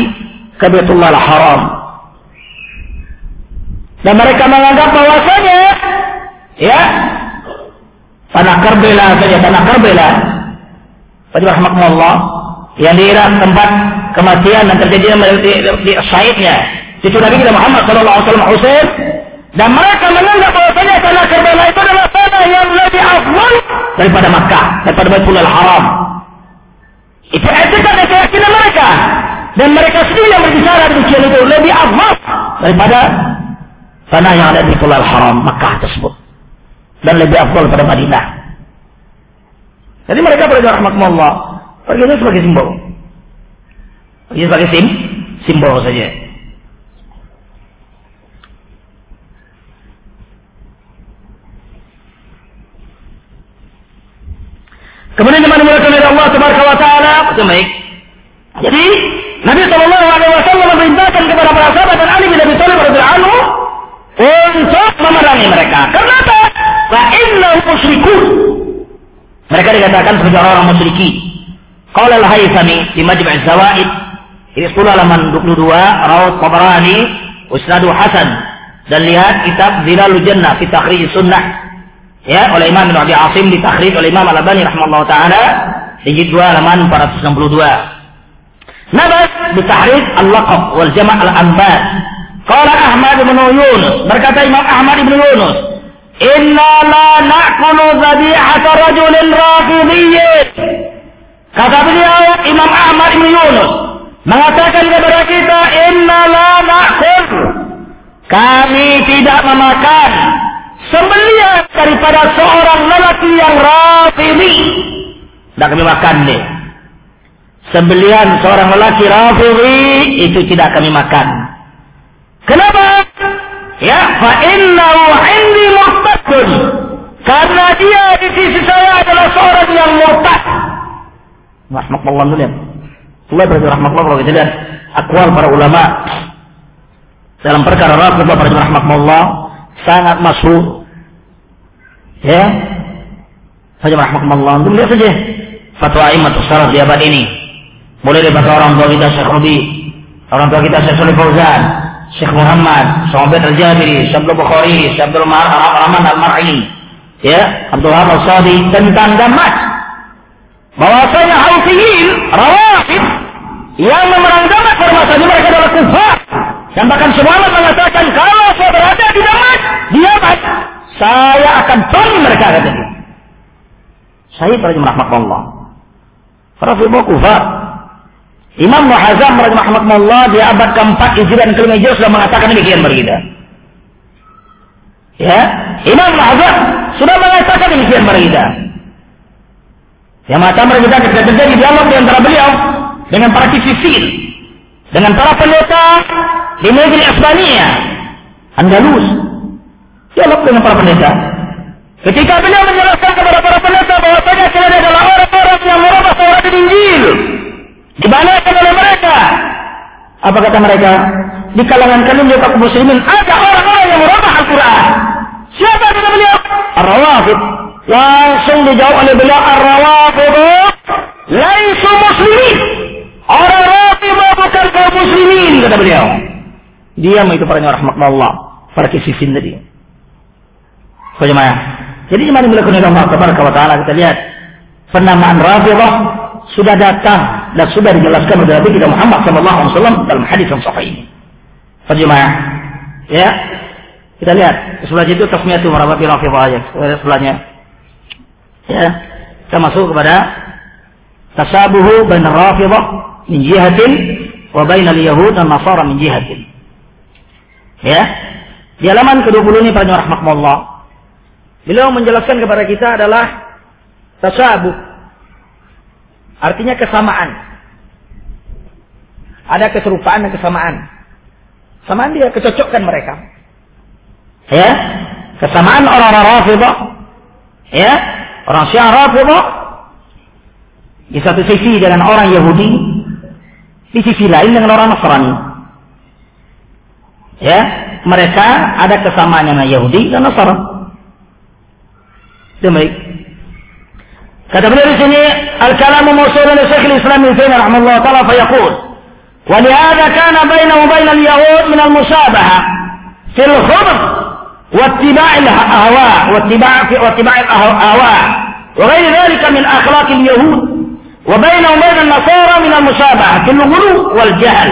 ke Baitullah Haram. Dan mereka menganggap bahwasanya ya tanah Karbala saja tanah Karbala. Pada rahmatullah. Yang di tempat kematian dan terjadi di, di syahidnya cucu Nabi kita Muhammad Sallallahu Alaihi Wasallam Husain dan mereka menganggap bahwasanya tanah Karbala itu adalah tanah yang lebih afdal daripada Makkah daripada Baitul Haram. Itu etikat dan keyakinan mereka. Dan mereka sendiri yang berbicara demikian itu. Lebih afdal daripada tanah yang ada di Baitul Haram Makkah tersebut dan lebih afdal daripada Madinah jadi mereka berdoa rahmatullah Perginya sebagai simbol. Perginya sebagai sim, simbol saja. Kemudian jemaah dimulakan oleh Allah Tabaraka wa Taala, baik. Jadi Nabi Shallallahu Alaihi Wasallam memerintahkan kepada para sahabat dan Ali bin Abi Thalib radhiyallahu anhu untuk memerangi mereka. Kenapa? Fa inna musyrikun. Mereka dikatakan sebagai orang-orang musyriki. Qala al-Haythami di Majma' Zawaid ini 10 halaman 22 Rawat Tabarani Usnadu Hasan. Dan lihat kitab Zilalul Jannah fi Takhrij Sunnah. Ya oleh Imam Ibnu Abi Asim di takhrij oleh Imam Al-Albani rahimallahu taala. Di jilid 2 halaman 462 Nabas bi tahrij al-laqab wal jama' al-anbas Qala Ahmad bin Yunus. Berkata Imam Ahmad bin Yunus Inna Kata beliau Imam Ahmad bin Yunus mengatakan kepada kita inna la na'kul. Kami tidak memakan sembelian daripada seorang lelaki yang rafidi tidak kami makan nih sembelian seorang lelaki rafidi itu tidak kami makan. Kenapa? Ya fa innahu indi muhtadun karena dia di sisi saya adalah seorang yang murtad Rahmatullah lihat. Mulai berarti rahmatullah kalau kita lihat akwal para ulama dalam perkara rafidah para rahmatullah sangat masyhur. Ya. Saja rahmatullah. Antum lihat saja fatwa imam salaf di abad ini. Mulai dari orang tua kita Syekh Rabi, orang tua kita Syekh Fauzan, Syekh Muhammad, Syekh Al-Jabiri, Syekh Bukhari, Syekh Abdul Rahman Al-Mar'i, ya, Abdul Rahman Al-Sadi tentang damat bahwasanya Housiyin, Rawafid yang memerang Damas bermaksudnya mereka adalah kufar. Dan bahkan semuanya mengatakan kalau saya berada di Damas, di Yaman, saya akan bunuh mereka kata dia. Saya pada rahmat Allah. Rafidah kufar. Imam Muhazzam rahimahullah di abad keempat Hijriah dan kelima sudah mengatakan demikian kita. Ya, Imam Al-Azhar sudah mengatakan demikian kita. Yang mata kita ketika terjadi dialog di antara beliau dengan para kisifin, dengan para pendeta di negeri Espania, Andalus. Dialog dengan para pendeta. Ketika beliau menjelaskan kepada para pendeta bahwasanya kalian adalah orang-orang yang merubah Taurat dan Injil, dibanakan oleh mereka. Apa kata mereka? Di kalangan kalian juga kaum muslimin ada orang-orang yang merubah Al-Quran. Siapa kata beliau? Ar-Rawafid. Langsung dijawab oleh beliau Ar-Rawafid. Laisu muslimin. Orang Rafidhah bukan kaum muslimin kata beliau. Diam itu para rahmatullah. Para kisifin tadi. Bagaimana? Jadi di mana melakukan Allah Taala kita lihat penamaan Rafidhah sudah datang dan sudah dijelaskan oleh Nabi kita Muhammad sallallahu alaihi wasallam dalam hadis yang sahih ini. Perjemaah. Ya. Kita lihat sebelah itu tasmiyatu marabati rafidhah aja. Sebelahnya. Ya. Kita masuk kepada tasabuhu bain rafidhah min jihatin wa bain al-yahud dan nasara min jihatin. Ya. Di halaman ke-20 ini para rahmatullah. Beliau menjelaskan kepada kita adalah tasabuh Artinya kesamaan. Ada keserupaan dan kesamaan. Samaan dia kecocokkan mereka. Ya, kesamaan orang-orang Rafidah. Ya, orang Syiah Rafidah di satu sisi dengan orang Yahudi, di sisi lain dengan orang Nasrani. Ya, mereka ada kesamaan dengan Yahudi dan Nasrani. Demikian. Kata beliau di sini, al-kalamu mawsulan Syekh Islam Ibnu Taimiyah rahimahullah taala fa yaqul, "Wa lihadha kana bainahu bain al-yahud min al-musabaha fi al-khubr wa ittiba' al-ahwa wa ittiba' fi wa ittiba' al-ahwa wa ghayr dhalika min akhlaq al-yahud wa bainahu bain an-nasara min al-musabaha fi al-ghulu wal jahl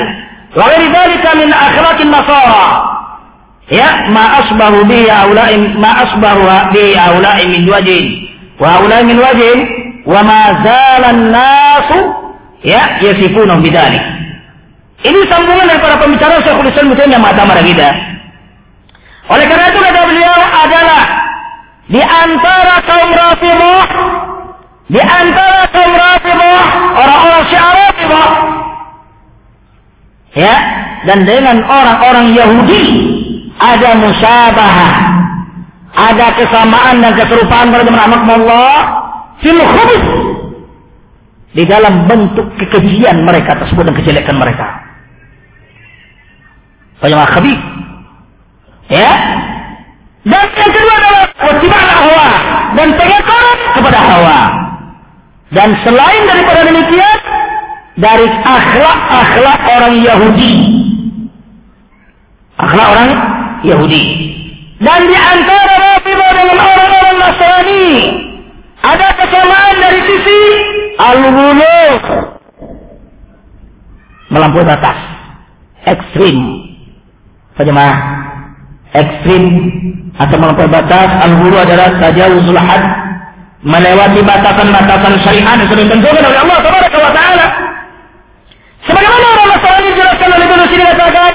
wa ghayr dhalika min akhlaq an-nasara ya ma asbahu bihi aula'i ma asbahu bihi aula'i min wajhin وهؤلاء من وجه وما زال الناس ya yasifunahum bidzalik. Ini sambungan daripada pembicaraan Syekhul Islam yang mata marah kita. Oleh karena itu kata beliau adalah di antara kaum Rafidhah di antara kaum Rafidhah orang-orang Syiah Rafidhah ya dan dengan orang-orang Yahudi ada musyabahah ada kesamaan dan keserupaan pada Allah fil khubus di dalam bentuk kekejian mereka tersebut dan kejelekan mereka. Banyak khabib. Ya. Dan yang kedua adalah watibah hawa dan pengekoran kepada hawa. Dan selain daripada demikian dari akhlak-akhlak orang Yahudi. Akhlak orang Yahudi. Dan di antara Rafidah dengan orang-orang Nasrani ada kesamaan dari sisi al-ghulu melampaui batas. Ekstrim. Jemaah? Ekstrim. Atau melampaui batas al-ghulu adalah tajawuzul had. Melewati batasan-batasan syariat yang sudah ditentukan oleh Allah Taala. Sebagaimana orang Nasrani jelaskan oleh Ibnu Sina katakan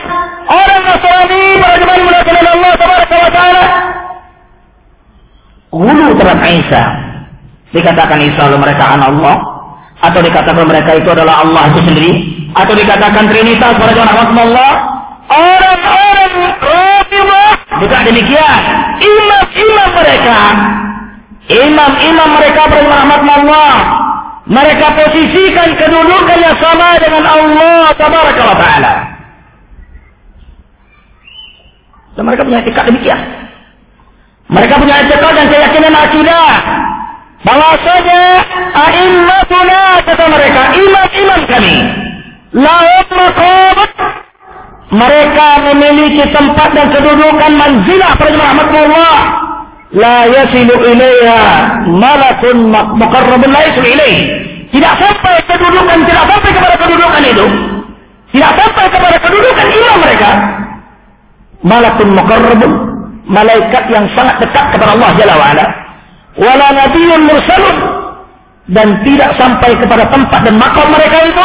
Orang Nasrani bagaimana melakukan Allah wa taala. Hulu terhadap Isa. Dikatakan Isa oleh mereka anak Allah. Atau dikatakan mereka itu adalah Allah itu sendiri. Atau dikatakan Trinitas pada rahmat Allah orang-orang Rafidhah bukan demikian. Imam-imam mereka. Imam-imam mereka pada rahmat Allah. Mereka posisikan kedudukan yang sama dengan Allah tabaraka wa taala Dan mereka punya etika demikian. Mereka punya etika dan keyakinan akidah. Bahwasanya a'immatuna kata mereka, imam-imam kami. Lahum maqamat mereka memiliki tempat dan kedudukan manzilah pada rahmatullah la yasilu ilaiha malakun muqarrabun la yasilu ilaih tidak sampai kedudukan tidak sampai kepada kedudukan itu tidak sampai kepada kedudukan imam mereka malakun muqarrabun malaikat yang sangat dekat kepada Allah Jalla wa ala wala nabiyyun mursalun dan tidak sampai kepada tempat dan makam mereka itu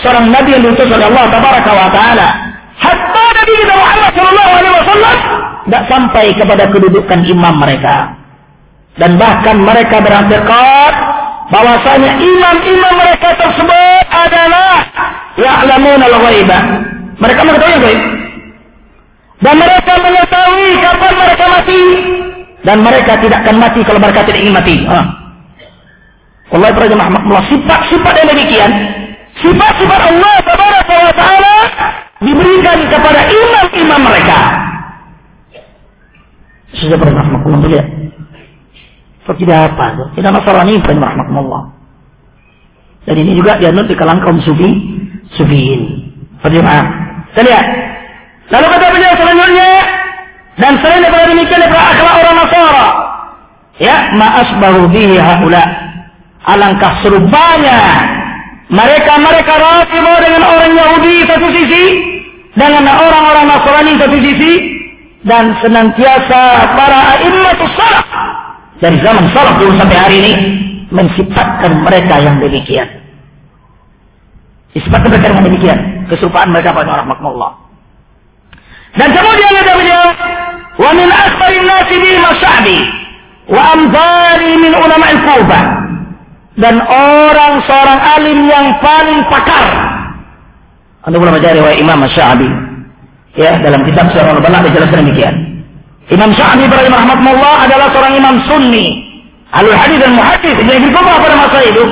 seorang nabi yang diutus oleh Allah tabaraka wa taala hatta nabi kita Muhammad Shallallahu Alaihi Wasallam tidak sampai kepada kedudukan imam mereka. Dan bahkan mereka berantikat bahwasanya imam-imam mereka tersebut adalah ya'lamun al-ghaibah. Mereka mengetahui yang gaib. Dan mereka mengetahui kapan mereka mati. Dan mereka tidak akan mati kalau mereka tidak ingin mati. Ha. Allah para jemaah sifat-sifat yang demikian, sifat-sifat Allah Taala diberikan kepada imam-imam mereka. Sudah pernah rahmatullah lihat. Kok tidak apa? Tidak masalah ini pun rahmatullah. Dan ini juga dianut di kalangan kaum sufi, sufiin. Perjemaah. Kita lihat. Lalu kata beliau selanjutnya, dan selain daripada demikian daripada akhlak orang Nasara. Ya, ma'asbahu bihi haula. Alangkah serupanya mereka-mereka Rafidhah dengan orang Yahudi satu sisi, dengan orang-orang Nasrani satu sisi, dan senantiasa para immatus salaf dari zaman salaf dulu sampai hari ini mensifatkan mereka yang demikian. Disifat mereka dengan demikian. Keserupaan mereka pada orang makmullah. Dan kemudian ada beliau. Wa min akhbarin nasi bi masyabi. Wa amdari min ulama al-Kufah. Dan orang seorang alim yang paling pakar. Anda boleh baca riwayat Imam Syabi. Ya, dalam kitab Sirah al-Balak dijelaskan demikian. Imam Syabi rahmatullah adalah seorang imam sunni. Alul hadis dan muhadis. Yang dikubah pada masa itu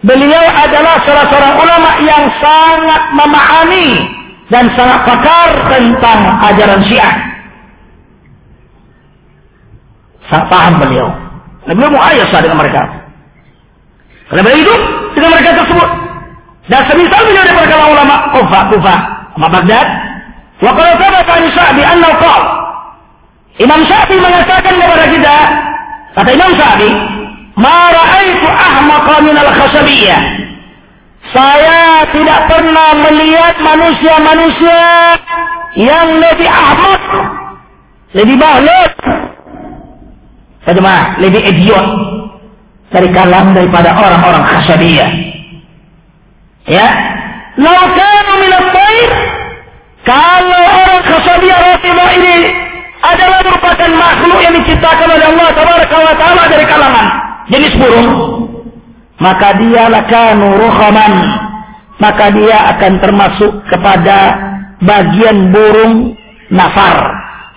Beliau adalah salah seorang ulama yang sangat memahami dan sangat pakar tentang ajaran Syiah. Sangat paham beliau. Dan beliau muayyasah dengan mereka. Karena beliau itu dengan mereka tersebut. Dan semisal beliau daripada kalangan ulama Kufa, Kufa, sama Baghdad. Wa qala thabata an Sa'bi Imam Syafi'i mengatakan kepada kita, kata Imam Syafi'i, Ma ra'aitu ahmaqa minal khasabiyah. Saya tidak pernah melihat manusia-manusia yang lebih ahmak, lebih bahlul, Bagaimana? Lebih idiot dari kalangan daripada orang-orang khasabiyah. Ya, lau kanu min kalau orang khasabiyah Rasulullah ini adalah merupakan makhluk yang diciptakan oleh Allah Taala dari kalangan jenis burung, maka dia lakanu ruhaman, maka dia akan termasuk kepada bagian burung nafar,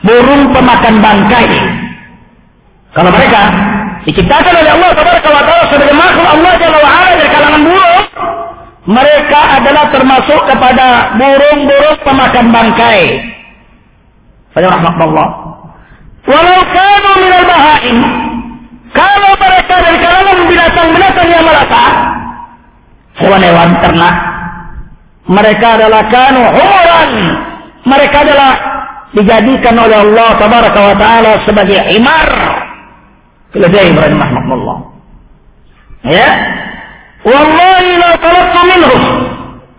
burung pemakan bangkai. Kalau mereka diciptakan oleh Allah Taala sebagai makhluk Allah Jalla wa'ala dari kalangan burung, mereka adalah termasuk kepada burung-burung pemakan bangkai. Allah. Walau kanu minal bahaim, kalau mereka dari kalangan binatang-binatang yang melata, hewan-hewan ternak, mereka adalah kanu humuran. Mereka adalah dijadikan oleh Allah tabaraka wa taala sebagai imar. Keledai berani Allah. Ya. Wallahi la talabtu minhum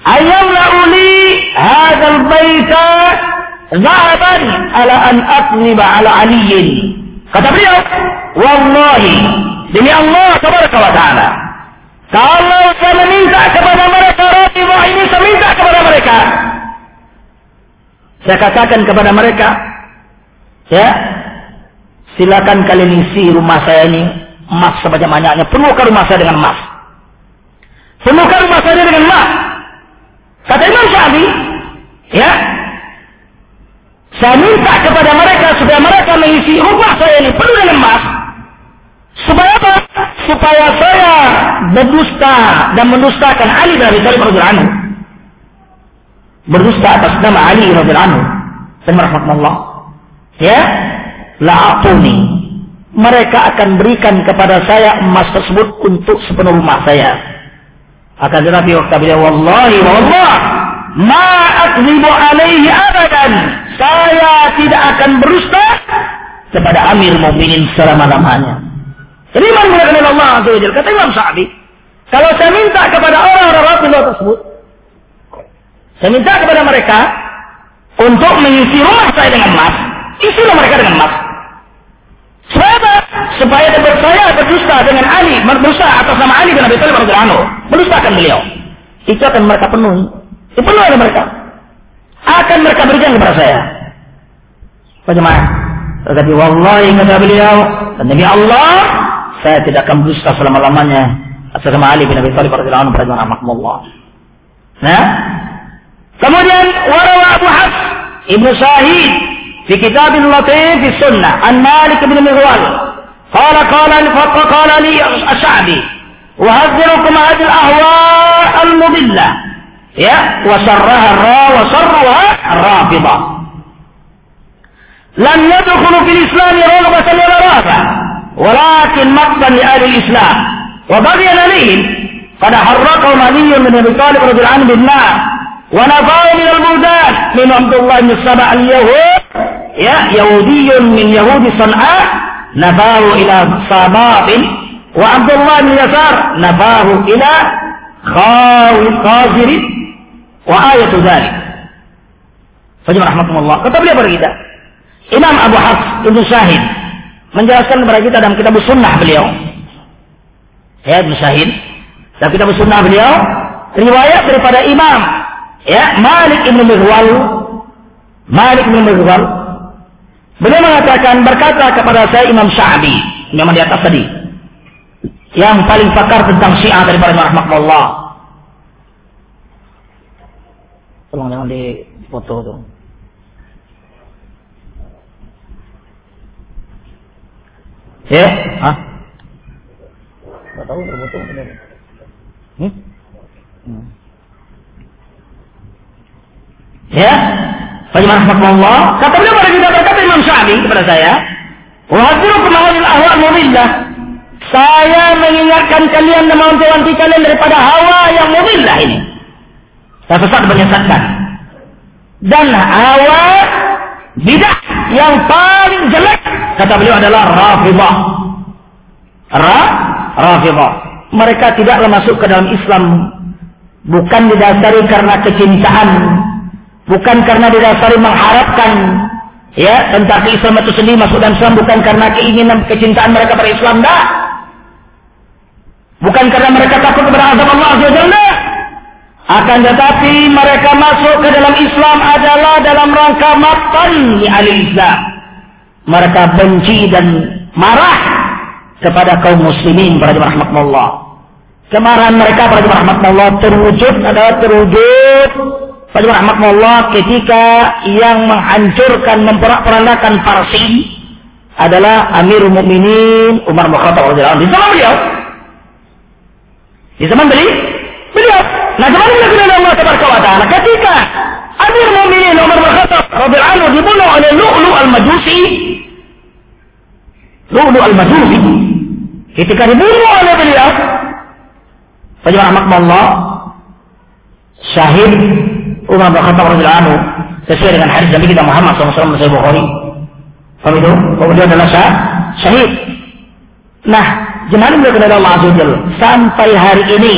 ayyamla'u li hadzal baita dhahaban ala an atniba ala aliyyin. Kata beliau, Wallahi, demi Allah tabaraka wa ta'ala. Kalau saya meminta kepada mereka Rasulullah ini, saya minta kepada mereka. Saya katakan kepada mereka, ya, silakan kalian isi rumah saya ini emas sebanyak banyaknya. Penuhkan rumah saya dengan emas. Penuhkan rumah saya dengan emas. Kata Imam Syafi'i, ya, saya minta kepada mereka supaya mereka mengisi rumah saya ini penuh dengan emas. Supaya apa? Supaya saya berdusta dan mendustakan Ali Thalib radhiyallahu anhu. Berdusta atas nama Ali radhiyallahu anhu. Rahmatullah. Ya, la'atuni. Mereka akan berikan kepada saya emas tersebut untuk sepenuh rumah saya. Akan tetapi waktu beliau wallahi wallah ma akzibu alaihi abadan saya tidak akan berusta kepada Amir Mukminin selama-lamanya. Jadi Imam mengatakan Allah Azza wa Kata Imam Sa'di, kalau saya minta kepada orang-orang Rasulullah tersebut, saya minta kepada mereka untuk mengisi rumah saya dengan emas, isilah mereka dengan emas. Apa? Supaya dapat saya berdusta dengan Ali, berdusta atas nama Ali bin Abi Thalib radhiyallahu berdustakan beliau. Itu akan mereka penuhi. Dipenuhi oleh mereka akan mereka berikan kepada saya. Bagaimana? Tetapi wallahi kata beliau, dan demi Allah, saya tidak akan berdusta selama-lamanya. Asalamu Ali bin Abi Thalib radhiyallahu anhu rahimahullah. Nah, kemudian warawa Abu Hafs Ibnu Sahid di kitab latif di sunnah an Malik bin Mirwan qala qala li qala li ashabi wa hadzirkum hadhihi al-ahwa al-mudillah يا وشرها الرا وشرها الرافضة. لم يدخلوا في الإسلام رغبة ولا رهبة ولكن مقتا لأهل الإسلام. وبغيا عليهم قد حرقهم علي من أبي طالب رضي الله عنه بالنار. ونفاه من البلدان من عبد الله بن السبع اليهود. يا يهودي من يهود صنعاء نفاه إلى صباب وعبد الله بن يسار نفاه إلى خازر Wa ayatu dzalik. Fajr rahmatullah. Kata beliau kepada kita. Imam Abu Hafs Ibnu menjelaskan kepada kita dalam kitab sunnah beliau. Ya Ibnu Dalam kitab sunnah beliau riwayat daripada Imam ya Malik Ibnu Mihwal Malik Ibnu Mihwal beliau mengatakan berkata kepada saya Imam Syabi memang di atas tadi yang paling pakar tentang Syiah daripada Imam Rahmatullah tolong jangan di foto tuh Ya? Hah? Enggak tahu terbutuh benar. Hmm? hmm? Ya? Bagaimana rahmatullah? Kata beliau pada kita berkata Imam Syafi'i kepada saya, "Wahdiru kemauan ahwa mudillah." Saya mengingatkan kalian dan mewanti kalian daripada hawa yang mudillah ini. Saya sesat menyesatkan. Dan hawa bidah yang paling jelek kata beliau adalah rafidah. Ra rafidah. Mereka tidaklah masuk ke dalam Islam bukan didasari karena kecintaan, bukan karena didasari mengharapkan ya tentang Islam itu sendiri masuk dalam Islam bukan karena keinginan kecintaan mereka pada Islam dah. Bukan karena mereka takut kepada azab Allah Azza akan tetapi mereka masuk ke dalam Islam adalah dalam rangka matan di ahli Islam. Mereka benci dan marah kepada kaum muslimin pada rahmatullah. Kemarahan mereka pada rahmatullah terwujud adalah terwujud pada rahmatullah ketika yang menghancurkan memperak-peranakan Parsi adalah Amirul Mukminin Umar Khattab radhiyallahu anhu. Di zaman beliau. Di zaman beliau beliau Nah, kembali kepada Allah Taala ketika Amir Mu'minin Umar bin Khattab radhiyallahu anhu dibunuh oleh Lu'lu al-Majusi. Lu'lu al-Majusi. Ketika dibunuh oleh beliau, Rahmat Allah syahid Umar bin Khattab radhiyallahu anhu sesuai dengan hadis Nabi kita Muhammad SAW Sahih Bukhari. Paham itu? Kemudian adalah syah, syahid. Nah, jemaah yang Allah Azza sampai hari ini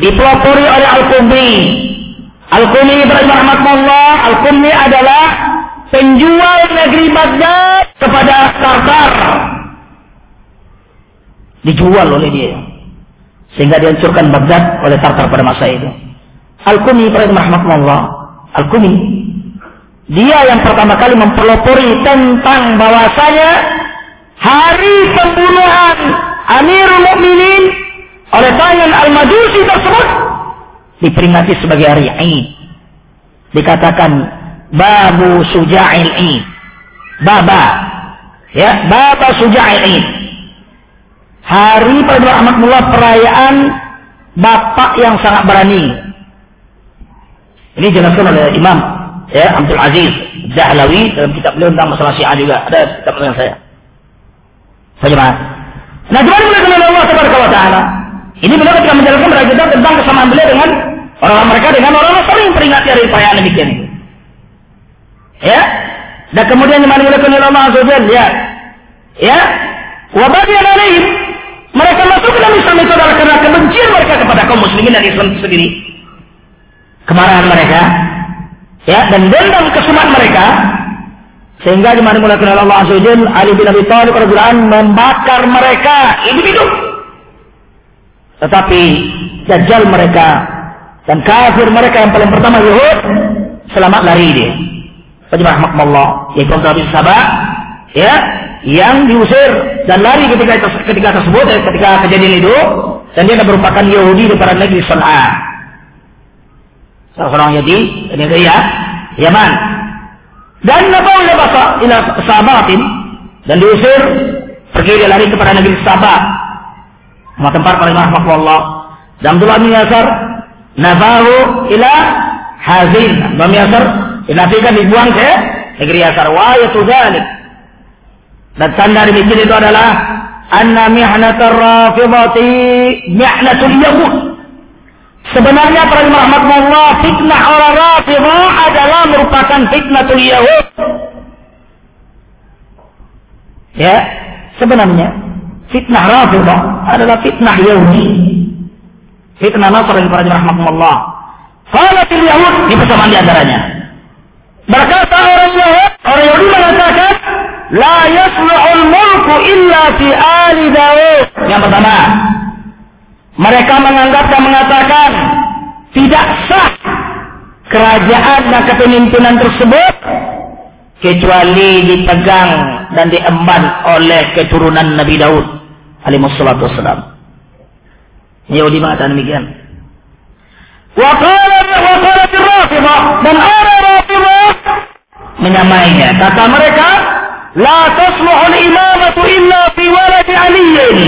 dipelopori oleh Al-Qumi. Al-Qumi rahmatullah, Al-Qumi adalah penjual negeri Baghdad kepada Tartar. Dijual oleh dia. Sehingga dihancurkan Baghdad oleh Tartar pada masa itu. Al-Qumi rahmatullah, Al-Qumi dia yang pertama kali mempelopori tentang bahwasanya hari pembunuhan Amirul Mukminin oleh tangan Al-Majusi tersebut diperingati sebagai hari Eid. Dikatakan Babu Suja'il Eid. Baba. Ya, Baba Suja'il Eid. Hari pada Ahmadullah perayaan bapak yang sangat berani. Ini jelaskan oleh Imam ya Abdul Aziz Dahlawi dalam kitab beliau tentang masalah Syiah juga. Ada kitab dengan saya. Bagaimana? Nah, gimana boleh Allah Taala? Ini beliau ketika menjelaskan kepada kita tentang kesamaan beliau dengan orang mereka dengan orang yang sering peringati hari perayaan demikian. Ya. Dan kemudian yang dimuliakan oleh Allah Azza ya. Ya. Wabagian alaihim mereka masuk ke dalam Islam itu adalah karena kebencian mereka kepada kaum muslimin dan Islam itu sendiri. Kemarahan mereka, ya, dan dendam kesumat mereka, sehingga di mana oleh Allah Azza Ali bin Abi Thalib radhiyallahu membakar mereka hidup-hidup tetapi Dajjal mereka dan kafir mereka yang paling pertama Yahud selamat lari dia. rahmatullah yaitu Abdullah bin Sabah ya yang diusir dan lari ketika ketika tersebut eh, ketika kejadian itu dan dia merupakan Yahudi di para negeri Sana'a. Salah seorang Yahudi negeri ya Yaman. Dan nabaw ila basa ila Sabatin dan diusir pergi dia lari kepada negeri Sabah sama tempat paling rahmatullah dan Abdullah bin Yasar nabahu ila Hazin. Bin Yasar dinafikan dibuang ke negeri Yasar. Wa yatu dan tanda demikian itu adalah anna mihnatar rafidati mihnatul yahud. Sebenarnya para rahmatullah fitnah orang rafidah adalah merupakan fitnatul yahud. Ya, sebenarnya fitnah rafidah adalah fitnah Yahudi. Fitnah Nasr para rahmatullah. Qalatil Yahud ini persamaan di antaranya. Berkata orang Yahud, orang Yahudi mengatakan La yaslu'ul mulku illa fi ali Daud. Yang pertama, mereka menganggap dan mengatakan tidak sah kerajaan dan kepemimpinan tersebut kecuali dipegang dan diemban oleh keturunan Nabi Daud alaihi wassalatu wassalam. Yahudi mengatakan demikian. Wa qala wa qalat dan orang Rafidah menyamainya. Kata mereka, La tasluhul imamatu illa fi waladi aliyin.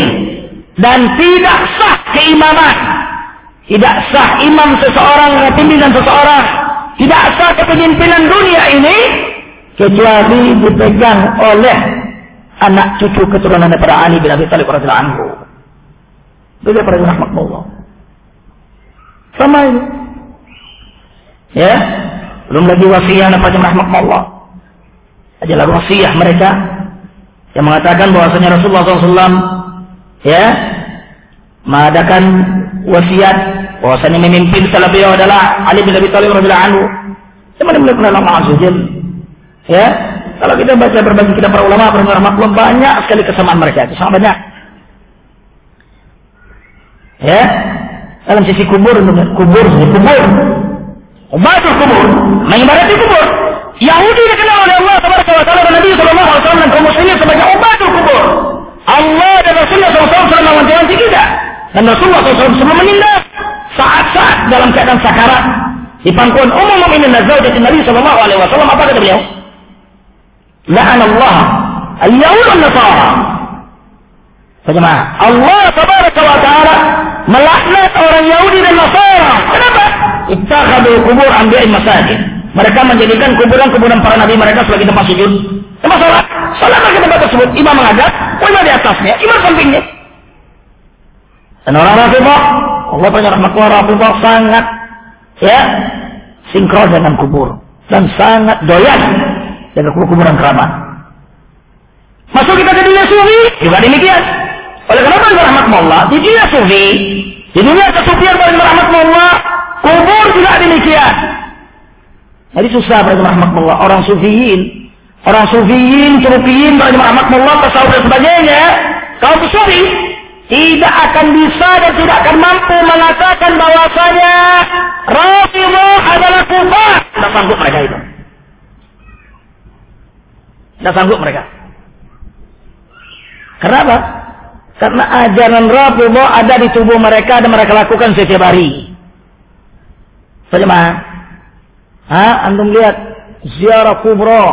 Dan tidak sah keimaman. Tidak sah imam seseorang, pimpinan seseorang. Tidak sah kepemimpinan dunia ini. Kecuali dipegang oleh anak cucu keturunan daripada Ali bin Abi Thalib radhiyallahu anhu. Itu para rahmatullah. Sama ini. Ya, belum lagi wasiat daripada rahmatullah adalah wasiat mereka yang mengatakan bahwasanya Rasulullah SAW ya mengadakan wasiat bahwasanya memimpin setelah beliau adalah Ali bin Abi Thalib radhiyallahu anhu. Semuanya beliau kenal Azza Ya, kalau kita baca berbagai kitab para ulama, para ulama banyak sekali kesamaan mereka itu sangat banyak. Ya, dalam sisi kubur, kubur, kubur, Ubatul kubur, mengibadati kubur. Yahudi dikenal oleh Allah Taala dan Nabi Sallallahu Alaihi Wasallam kaum muslimin sebagai obatul kubur. Allah dan Rasulullah SAW sering mewanti-wanti kita. Dan Rasulullah SAW sebelum meninggal saat-saat dalam keadaan sakarat di pangkuan umum mukminin Nazawajatin Nabi Sallallahu Alaihi Wasallam apa kata beliau? Allah al-Yahud dan Nasara. Bagaimana? Allah Taala melaknat orang Yahudi dan Nasara. Kenapa? Ittakhadu kubur anbiya'in masajid. Mereka menjadikan kuburan-kuburan para nabi mereka sebagai tempat sujud. Tempat sholat. Sholat ke tempat tersebut. Imam menghadap, imam di atasnya, imam sampingnya. Dan orang Rafidah, Allah punya rahmatullah Rafidah sangat ya sinkron dengan kubur dan sangat doyan dengan kuburan keramat. Masuk kita ke dunia sufi juga demikian. Oleh kenapa rahmatullah di dunia sufi, di dunia kesufian pada rahmatullah, kubur juga demikian. Jadi susah pada rahmatullah orang sufiin. Orang sufiin, sufiin, pada rahmatullah, tasawuf dan sebagainya. Kalau sufi tidak akan bisa dan tidak akan mampu mengatakan bahwasanya Rasulullah adalah kufar. Tidak sanggup mereka itu. Tidak sanggup mereka. Kenapa? Karena ajaran Rasulullah ada di tubuh mereka dan mereka lakukan setiap hari. Bagaimana? Ha? Antum lihat ziarah kubro.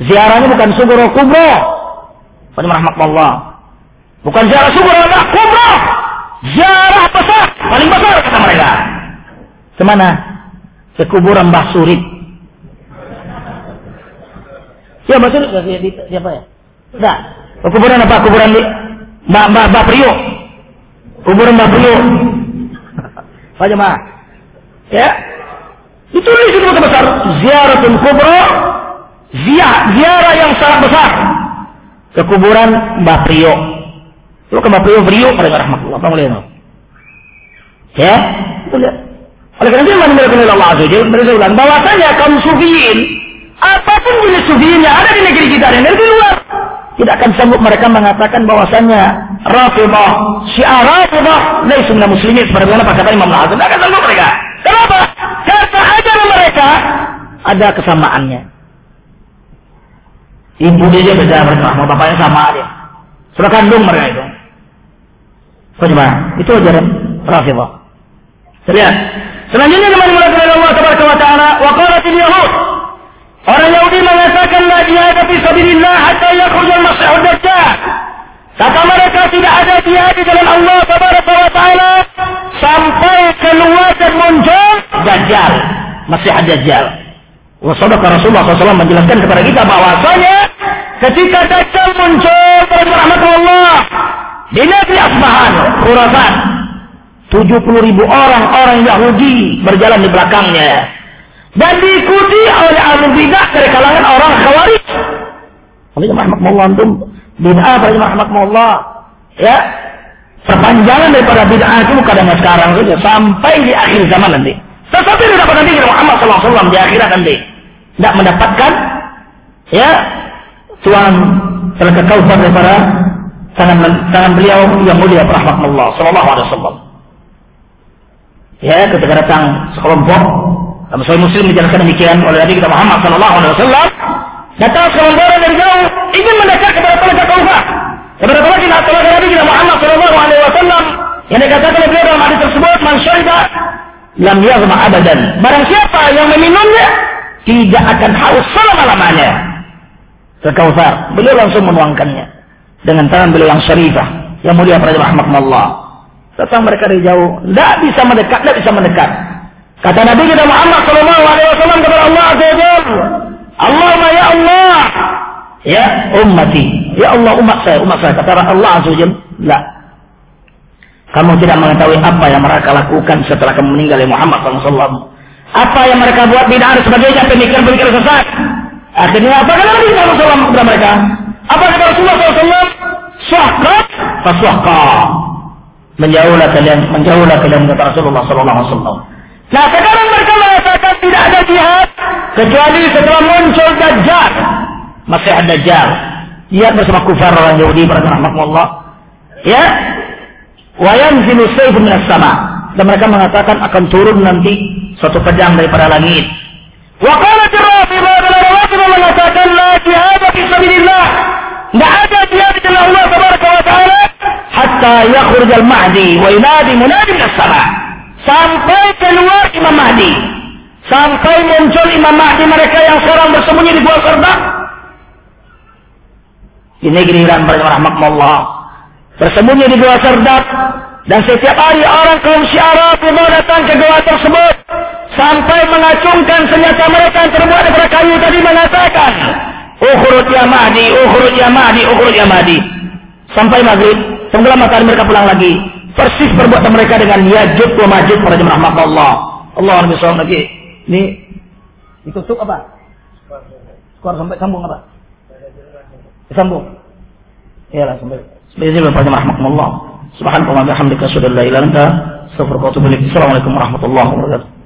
Ziarahnya bukan sugro kubro. Pada rahmatullah. Bukan ziarah enggak kubro. Ziarah besar, paling besar kata mereka. Ke mana? Ke kuburan Mbah. Ya Mbah Surit siapa ya? Enggak. Kuburan apa? Kuburan di Mbah Mbah Mbah Priyo. Kuburan Mbah Priyo. Pak Jemaah. Ya, Ditulis itu besar. Ziaratul kubra. Ziarah yang sangat besar. Ke kuburan Mbah Priyo. Lu ke Mbah Priyo, Priyo pada rahmatullah. Apa mulai Ya. Oleh karena itu Allah Azza Jalla, mereka bilang bahwasanya kaum sufiin, apa pun jenis yang ada di negeri kita dan di luar, tidak akan sanggup mereka mengatakan bahwasanya Rafidah, Syiah Rafidah, laisa muslimin sebagaimana kata Imam Al-Azhar. Tidak akan sanggup mereka. Kenapa? Kata ajaran mereka ada kesamaannya. Ibu dia beda sama bapaknya sama dia. Sudah kandung mereka itu. Coba, itu ajaran Rafidah. Lihat. Selanjutnya teman mengatakan Allah Taala wa qalat yahud Orang Yahudi mengatakan la jihad fi sabilillah hatta yakhruj al-masih ad-dajjal. Kata mereka tidak ada jihad di jalan Allah Tabaraka wa taala sampai keluar dan muncul Dajjal, Masih Dajjal. Wa Rasulullah SAW menjelaskan kepada kita bahwasanya ketika Dajjal muncul dari rahmatullah di negeri Asbahan, Khurasan, 70 ribu orang-orang Yahudi berjalan di belakangnya. Dan diikuti oleh ahli bidah dari kalangan orang khawarij. Ini rahmatullah antum. Bid'ah pada rahmatullah. Ya. Perpanjangan daripada bid'ah itu bukan dengan sekarang saja. Sampai di akhir zaman nanti. Tetapi tidak dapat nanti Muhammad SAW di akhirat nanti. Tidak mendapatkan ya tuan terkekal kaufar daripada tangan tangan beliau yang mulia rahmatullah sallallahu alaihi wasallam. Ya, ketika datang sekelompok dalam Sahih Muslim dijelaskan demikian oleh Nabi kita Muhammad sallallahu alaihi wasallam, datang sekelompok dari jauh ingin mendekat kepada Talaga Kaufah. Kepada Talaga Talaga Nabi kita Muhammad sallallahu alaihi wasallam yang dikatakan beliau dalam hadis tersebut, "Man syariba lam yazma abadan." Barang siapa yang meminumnya tidak akan haus selama-lamanya. Ke Kautsar, beliau langsung menuangkannya dengan tangan beliau yang syarifah, yang mulia pada rahmatullah. Datang mereka dari jauh. Tidak bisa mendekat, tidak bisa mendekat. Kata Nabi kita Muhammad Sallallahu Alaihi Wasallam kepada Allah Azza Allahumma ya Allah. Ya ummati. Ya Allah umat saya, umat saya. Kata Allah Azza Wajalla. Kamu tidak mengetahui apa yang mereka lakukan setelah kamu meninggal ya Muhammad SAW. Apa yang mereka buat bid'ah dan sebagainya, pemikiran-pemikiran sesat. Akhirnya apa kata Nabi SAW kepada mereka? Apa kata Rasulullah SAW? Suhkat, fasuhkat menjauhlah kalian menjauhlah kalian kata Rasulullah wasallam. Nah, sekarang mereka mengatakan tidak ada jihad kecuali setelah muncul Dajjal. Masih ada Dajjal. Ia bersama kufar orang Yahudi rahmatullah. Ya. Wa yanzilu sayf min sama Dan mereka mengatakan akan turun nanti suatu pedang daripada langit. Wa qalat ar-rafidhah dan mengatakan la jihad fi sabilillah. Tidak ada jihad di Allah tabaraka wa taala hatta yakhruj al-mahdi wa yunadi munadi min as-sama. Sampai keluar Imam Mahdi. Sampai muncul Imam Mahdi mereka yang sekarang bersembunyi di Gua Serdang. Di negeri Iran rahmatullah. Bersembunyi di Gua Serdang. Dan setiap hari orang kaum Syiarab mau datang ke gua tersebut. Sampai mengacungkan senjata mereka yang terbuat dari kayu tadi mengatakan. Ukhrud ya Mahdi, ukhrud ya Mahdi, ukhrud ya Mahdi. Sampai maghrib Tenggelam matahari mereka pulang lagi. Persis perbuatan mereka dengan Yajud wa Majud para jemaah rahmat Allah. Allah Nabi lagi. Ini ditutup apa? Skor sampai sambung apa? Sambung. Iyalah sampai. Sampai sini para jemaah rahmat Allah. Subhanallah wa bihamdika sudah la ilaha wa atubu. Assalamualaikum warahmatullahi wabarakatuh.